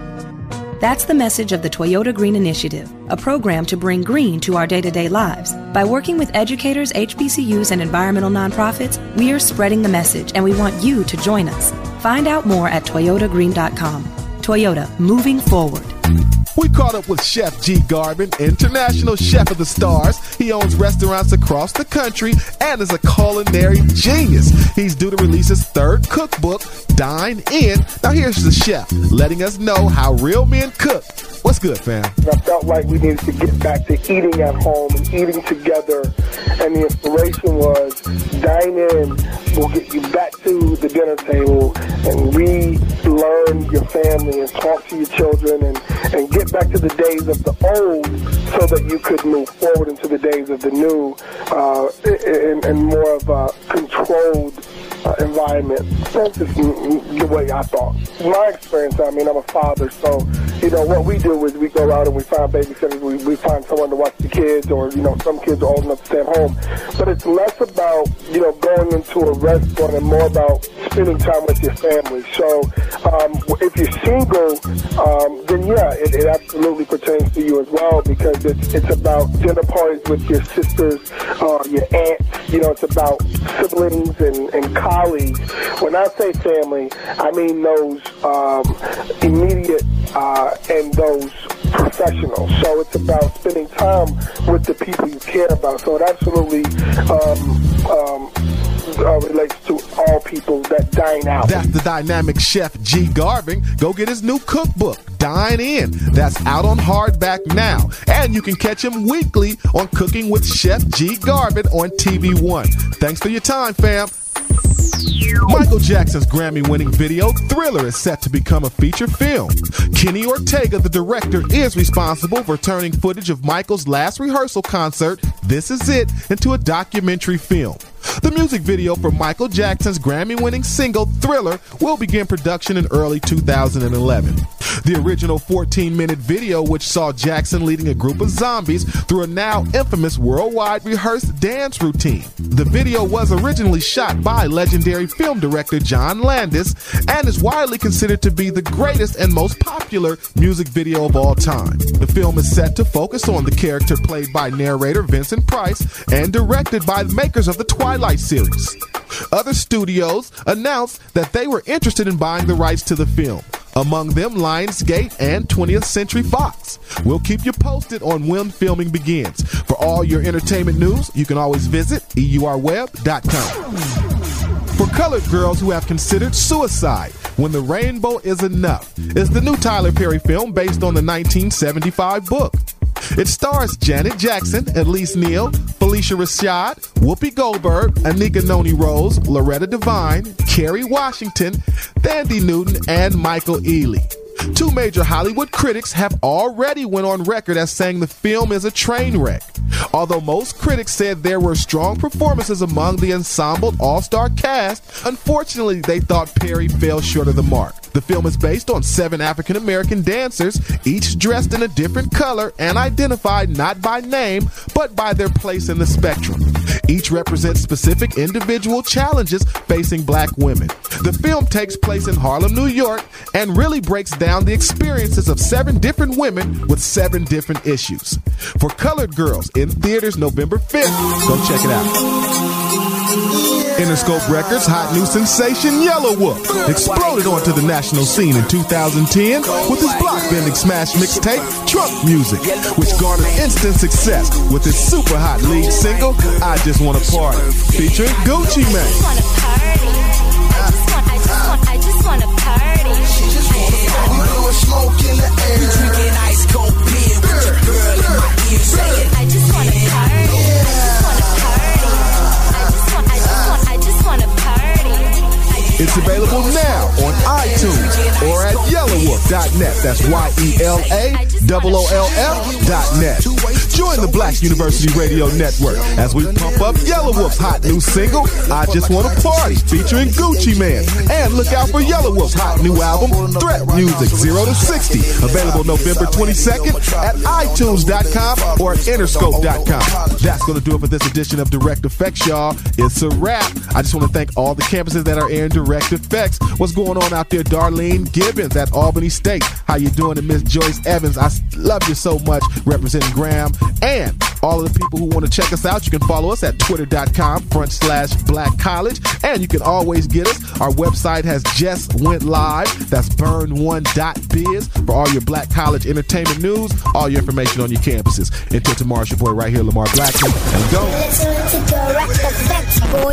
Speaker 36: That's the message of the Toyota Green Initiative, a program to bring green to our day to day lives. By working with educators, HBCUs, and environmental nonprofits, we are spreading the message and we want you to join us. Find out more at toyotagreen.com. Toyota, moving forward.
Speaker 42: We caught up with Chef G. Garvin, international chef of the stars. He owns restaurants across the country and is a culinary genius. He's due to release his third cookbook, Dine In. Now here's the chef letting us know how real men cook. What's good, fam?
Speaker 43: I felt like we needed to get back to eating at home and eating together. And the inspiration was dine in will get you back to the dinner table and relearn your family and talk to your children and, and get back to the days of the old so that you could move forward into the days of the new uh, and, and more of a controlled uh, environment. Mm, the way I thought. My experience, I mean, I'm a father, so you know what we do is we go out and we find babysitters, we, we find someone to watch the kids, or you know some kids are old enough to stay at home. But it's less about you know going into a restaurant and more about spending time with your family. So um, if you're single, um, then yeah, it, it absolutely pertains to you as well because it's it's about dinner parties with your sisters, uh, your aunts. You know, it's about siblings and, and colleagues. When I say family, I mean those um, immediate uh, and those professionals. So it's about spending time with the people you care about. So it absolutely um, um, uh, relates to all people that dine out.
Speaker 42: That's the dynamic chef G. Garvin. Go get his new cookbook, Dine In. That's out on hardback now. And you can catch him weekly on Cooking with Chef G. Garvin on TV One. Thanks for your time, fam. Michael Jackson's Grammy winning video Thriller is set to become a feature film. Kenny Ortega, the director, is responsible for turning footage of Michael's last rehearsal concert, This Is It, into a documentary film. The music video for Michael Jackson's Grammy winning single Thriller will begin production in early 2011. The original 14 minute video, which saw Jackson leading a group of zombies through a now infamous worldwide rehearsed dance routine. The video was originally shot by legendary film director John Landis and is widely considered to be the greatest and most popular music video of all time. The film is set to focus on the character played by narrator Vincent Price and directed by the makers of the Twilight series. Other studios announced that they were interested in buying the rights to the film. Among them, Lionsgate and 20th Century Fox. We'll keep you posted on when filming begins. For all your entertainment news, you can always visit eurweb.com. For colored girls who have considered suicide, When the Rainbow is Enough is the new Tyler Perry film based on the 1975 book. It stars Janet Jackson, Elise Neal, Phylicia Rashad, Whoopi Goldberg, Anika Noni Rose, Loretta Devine, Kerry Washington, Thandie Newton, and Michael Ealy. Two major Hollywood critics have already went on record as saying the film is a train wreck. Although most critics said there were strong performances among the ensemble all-star cast, unfortunately they thought Perry fell short of the mark. The film is based on seven African American dancers, each dressed in a different color and identified not by name, but by their place in the spectrum. Each represents specific individual challenges facing black women. The film takes place in Harlem, New York, and really breaks down the experiences of seven different women with seven different issues. For Colored Girls in theaters November 5th, go check it out. Interscope Records' hot new sensation Yelawolf exploded onto the national scene in 2010 with his block-bending smash mixtape Trunk Muzik, which garnered instant success with his super hot lead single I Just Wanna Party, featuring Gucci Mane.
Speaker 44: Smoke in the air. You drinking ice cold beer with your girl in my ear saying, I just wanna party.
Speaker 42: It's available now on iTunes or at yelawolf.net. That's Y-E-L-A double O-L-F dot net. Join the Black University Radio Network as we pump up Yelawolf's hot new single, I Just Wanna Party, featuring Gucci Mane. And look out for Yelawolf's hot new album, Threat Music 0 to 60, available November 22nd at iTunes.com or at Interscope.com. That's gonna do it for this edition of Direct EFX, y'all. It's a wrap. I just want to thank all the campuses that are airing Direct Effects. What's going on out there, Darlene Gibbons at Albany State? How you doing? And Miss Joyce Evans, I love you so much representing Graham. And all of the people who want to check us out, you can follow us at twitter.com front slash black college. And you can always get us. Our website has just went live. That's burn1.biz for all your black college entertainment news, all your information on your campuses. Until tomorrow, it's your boy right here, Lamar Blackman. And go.
Speaker 7: Listen to direct EFX, boy.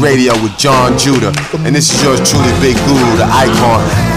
Speaker 45: Radio
Speaker 10: with Jon Judah. And this is yours truly, Big Guru, the icon.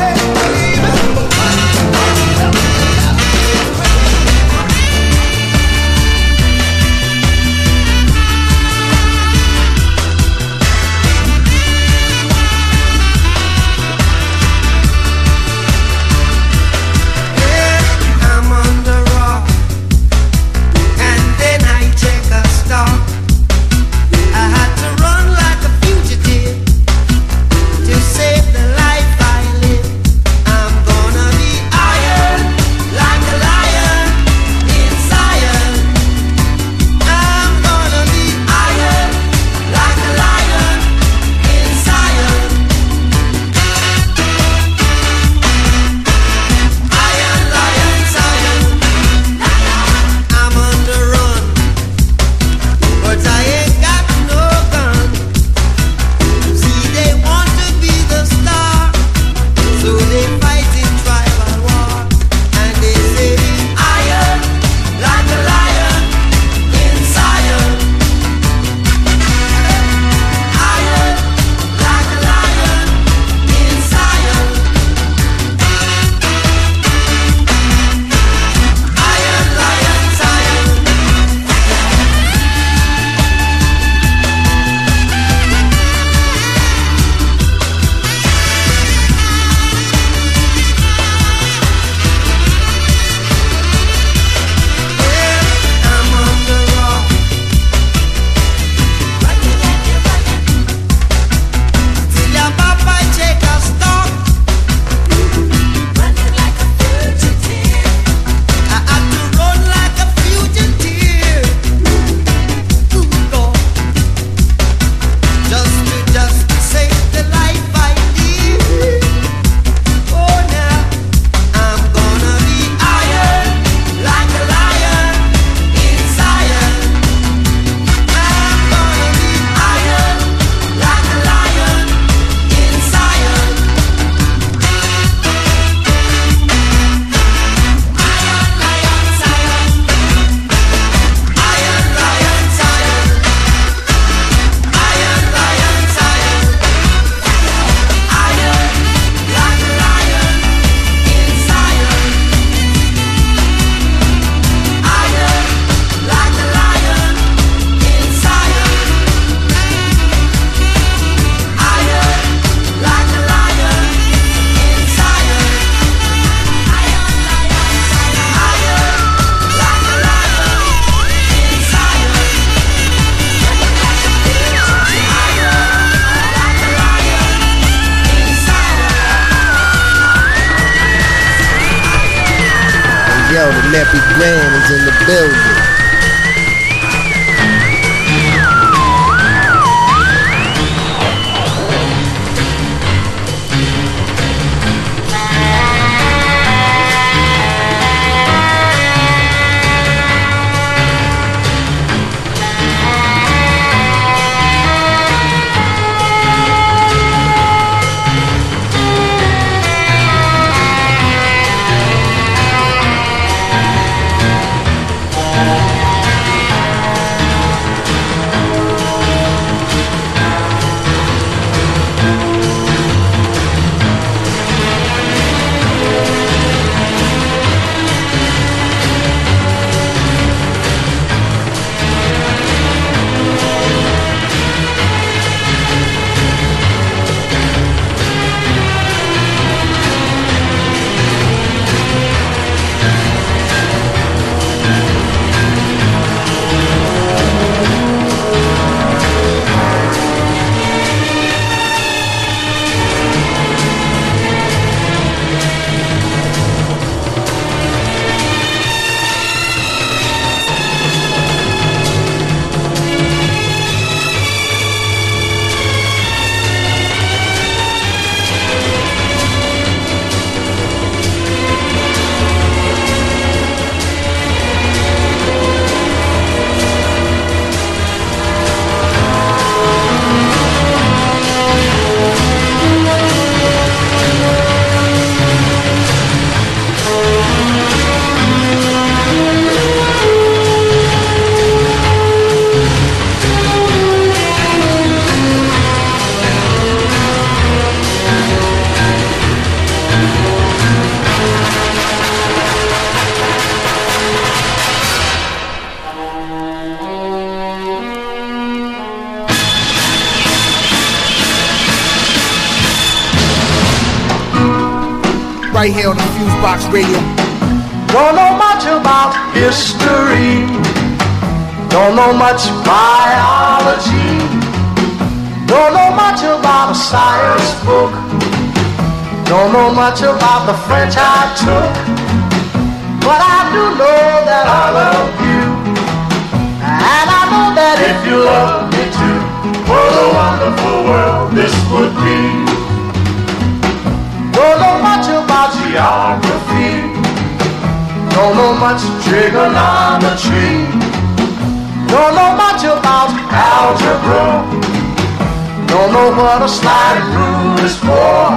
Speaker 46: Is
Speaker 47: for.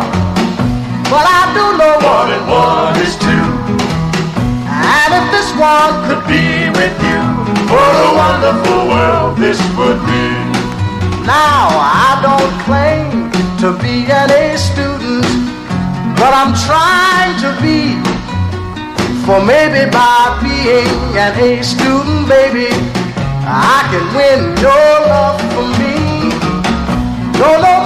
Speaker 47: But I do know one and one is two. And if this one could be with you, what a wonderful world this would be. Now I don't claim to be an A student, but I'm trying to be. For maybe by being an A student, baby, I can win your love for me. Don't much about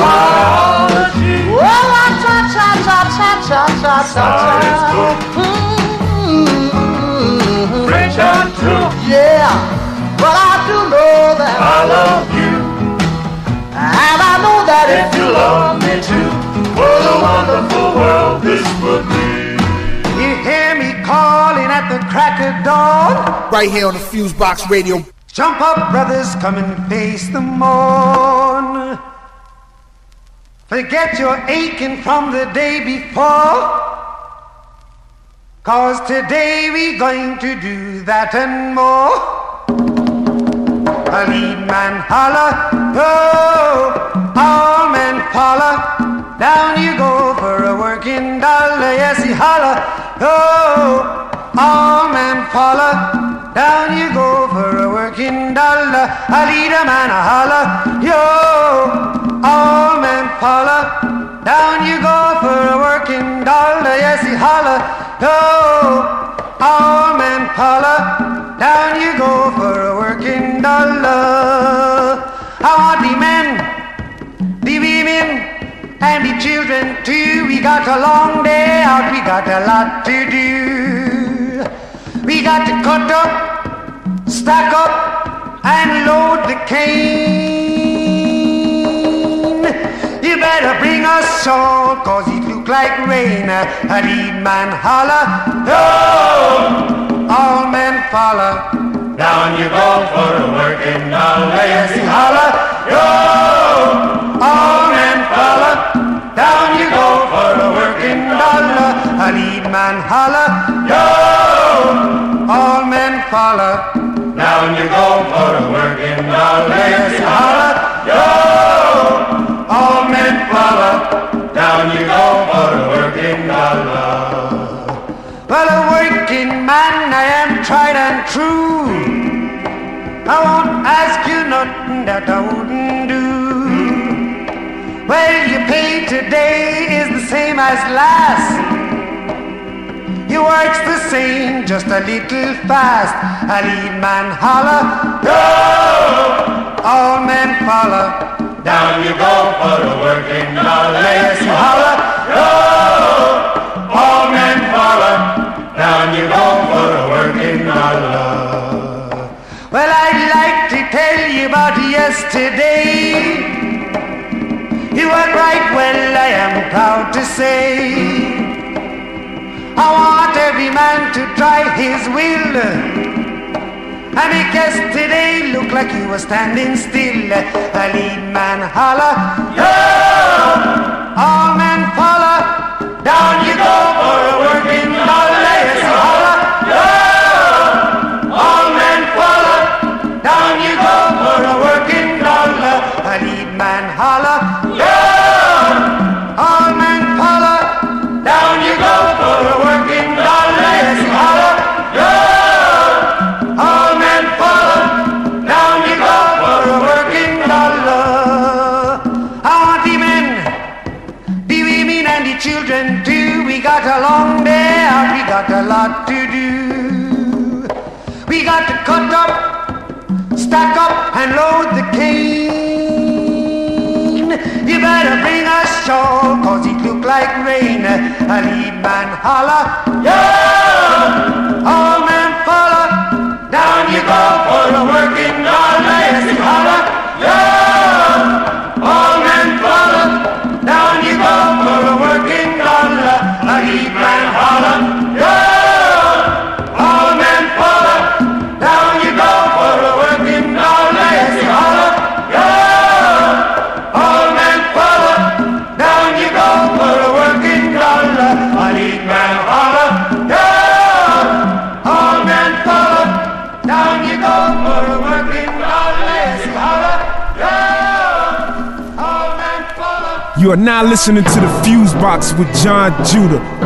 Speaker 47: Biology. Well, la ta ta ta ta ta ta ta ta. Mm-hmm. French I took. Yeah, but I do know that I love you. And I know that if you love me too, what a wonderful world this would be. You hear me calling at the crack of dawn?
Speaker 13: Right here on the Fusebox Radio.
Speaker 47: Jump up, brothers, come and face the morn. Forget your aching from the day before. Cause today we're going to do that and more. A lead man holla, oh, all men holla. Down you go for a working dollar, yes he holla, oh, all men holla. Down you go for a working dollar. I lead a man a holla, yo, all men holla. Down you go for a working dollar, yes he holla, yo,
Speaker 48: all men holler, down you go for a working dollar. I want the men, the women, and the children too. We got a long day out, we got a lot to do. We got to cut up, stack up, and load the cane. You better bring us salt, cause it look like rain. A lead man holler, yo! All men follow. Down you go for a working dollar. Yes, he holler, yo! All men follow. Down you go for a working dollar. A lead man holler, yo! All men follow. Down you go for a working dollar. Yes, he holler, Down you go for a working dollar. Well, a working man, I am tried and true. I won't ask you nothing that I wouldn't do. Well, your pay today is the same as last. Your work's the same, just a little fast. A lead man holler, go! All men follow. Down you go for a working dollar. You oh, holler, oh, go! All men follow. Down you go for a working dollar. Well, I'd like to tell you about yesterday. You were right well, I am proud to say. I want every man to try his will. I make yesterday look like you were standing still. A lead man holler, yo! All men follow. Down you go for a working dollar. Yes, holler, man You
Speaker 34: are now listening to the Fuse Box with Jon Judah.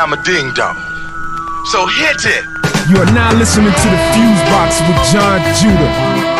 Speaker 11: I'm a ding dong. So hit it.
Speaker 40: You are now listening to the Fuse Box with Jon Judah.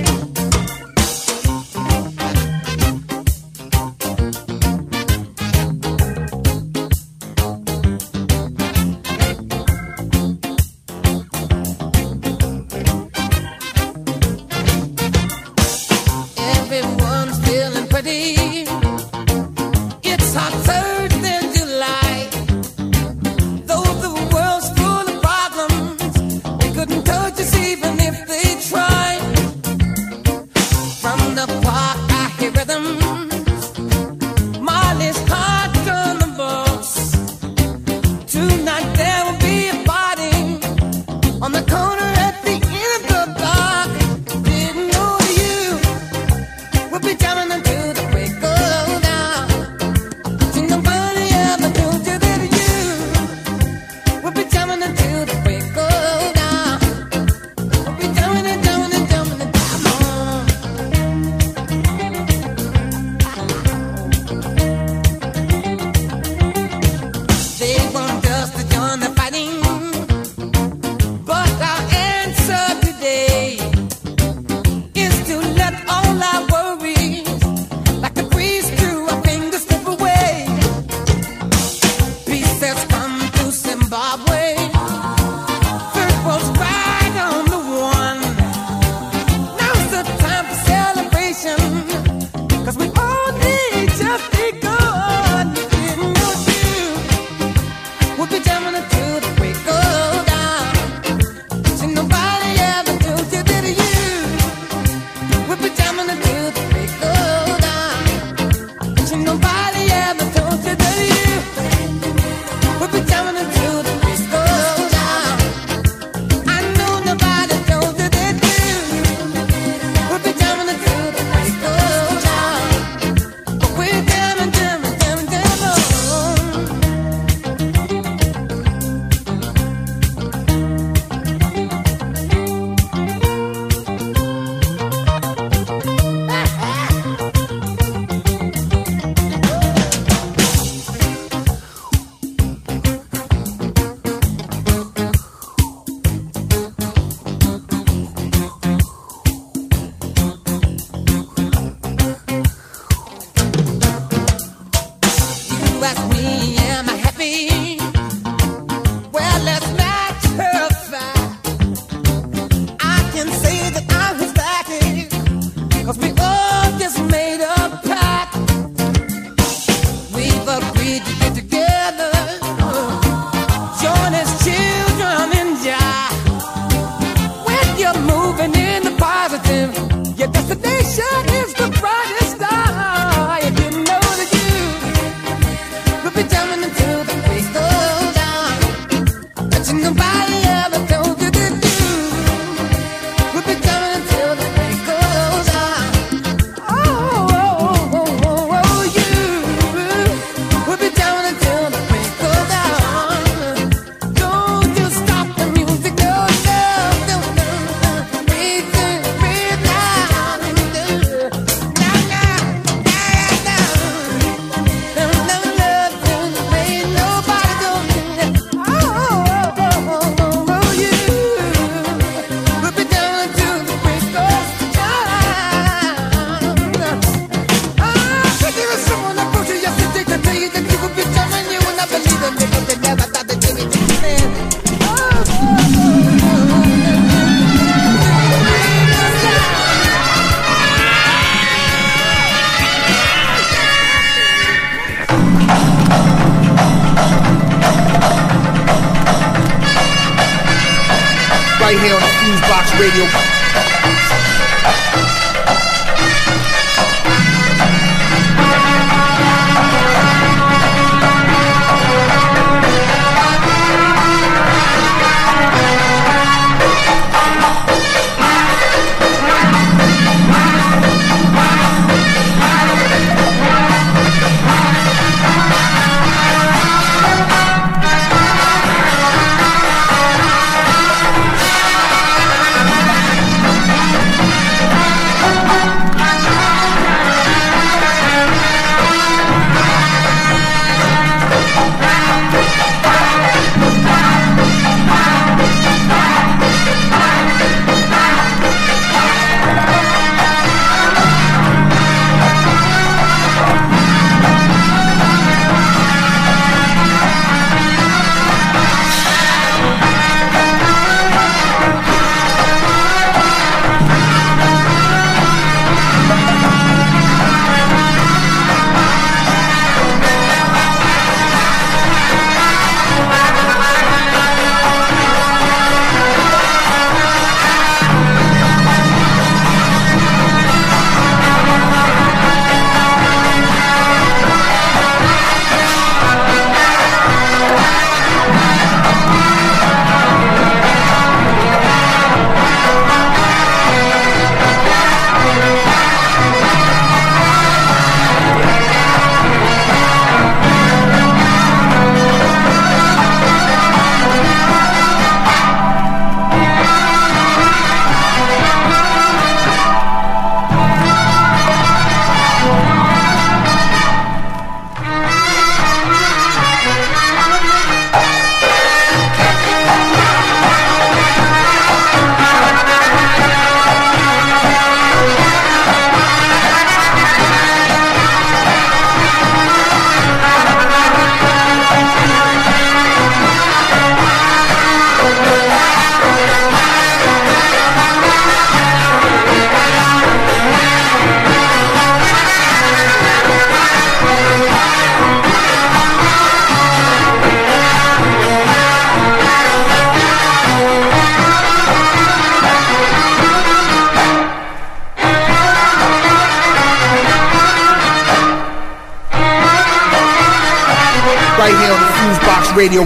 Speaker 33: Radio.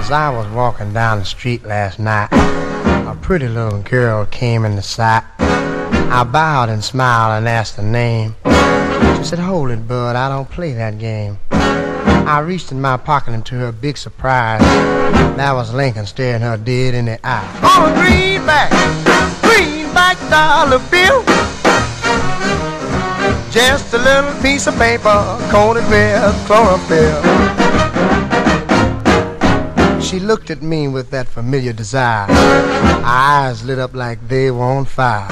Speaker 47: As I was walking down the street last night, a pretty little girl came in the sight. I bowed and smiled and asked her name. She said, Hold it, bud, I don't play that game. I reached in my pocket and to her big surprise, that was Lincoln staring her dead in the eye.
Speaker 48: On a greenback, greenback dollar bill. Just a little piece of paper coated with chlorophyll.
Speaker 47: She looked at me with that familiar desire. Her eyes lit up like they were on fire.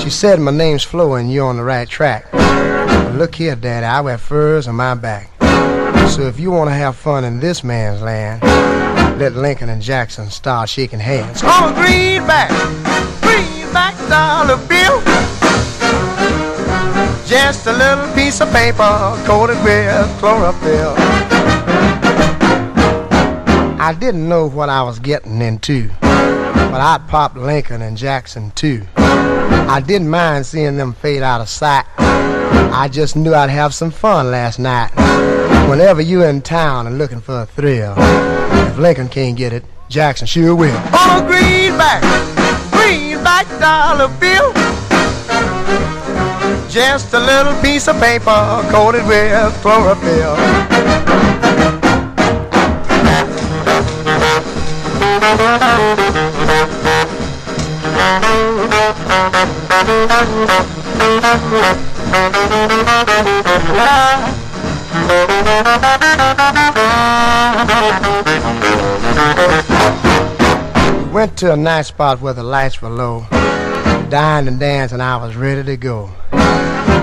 Speaker 47: She said, My name's Flo and you're on the right track. But look here, Daddy, I wear furs on my back. So if you want to have fun in this man's land, let Lincoln and Jackson start shaking hands.
Speaker 48: On greenback, greenback dollar bill. Just a little piece of paper coated with chlorophyll.
Speaker 47: I didn't know what I was getting into, but I'd pop Lincoln and Jackson too. I didn't mind seeing them fade out of sight. I just knew I'd have some fun last night. Whenever you're in town and looking for a thrill, if Lincoln can't get it, Jackson sure will.
Speaker 48: On a greenback, greenback dollar bill. Just a little piece of paper coated with chlorophyll.
Speaker 47: Went to a nice spot where the lights were low. Dined and danced, and I was ready to go.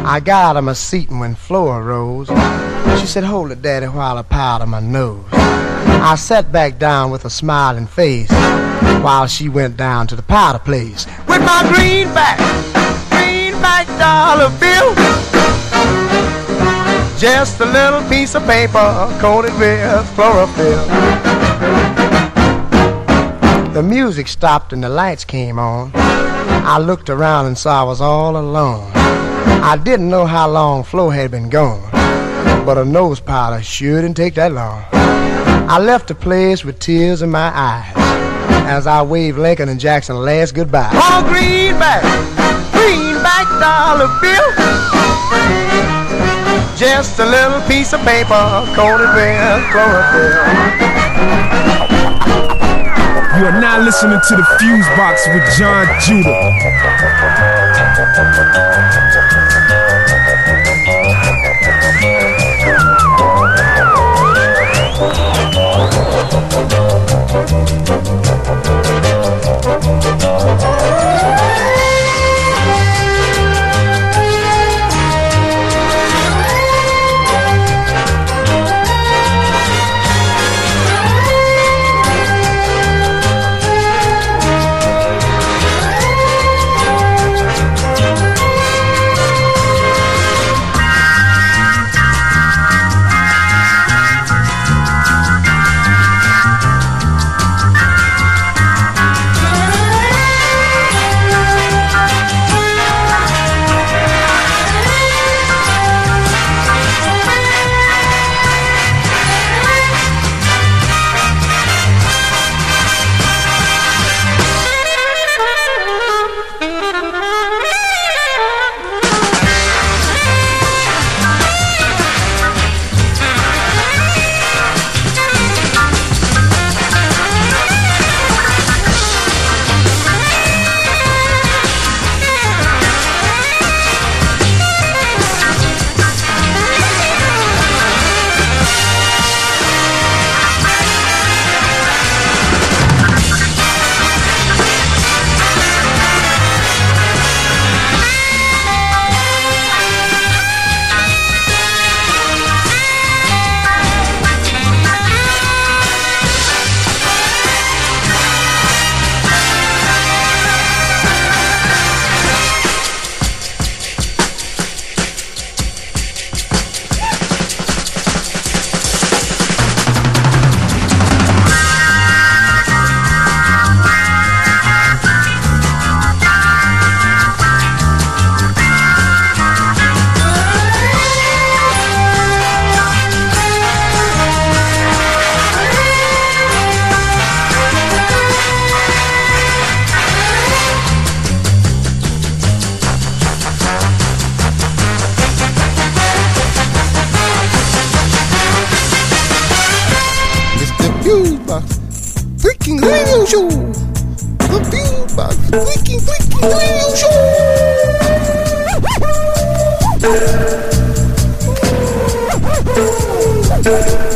Speaker 47: I got out of my seat, and when Flo rose, she said, Hold it, Daddy, while I powder my nose. I sat back down with a smiling face while she went down to the powder place.
Speaker 48: With my greenback, greenback dollar bill. Just a little piece of paper coated with chlorophyll.
Speaker 47: The music stopped and the lights came on. I looked around and saw I was all alone. I didn't know how long Flo had been gone, but a nose powder sure didn't take that long. I left the place with tears in my eyes as I waved Lincoln and Jackson last goodbye.
Speaker 48: On a greenback, greenback dollar bill. Just a little piece of paper coated with chlorophyll.
Speaker 34: You are now listening to the Fuse Box with Jon Judah.
Speaker 49: box, freaking radio show.
Speaker 47: The view box, freaking freaking radio show.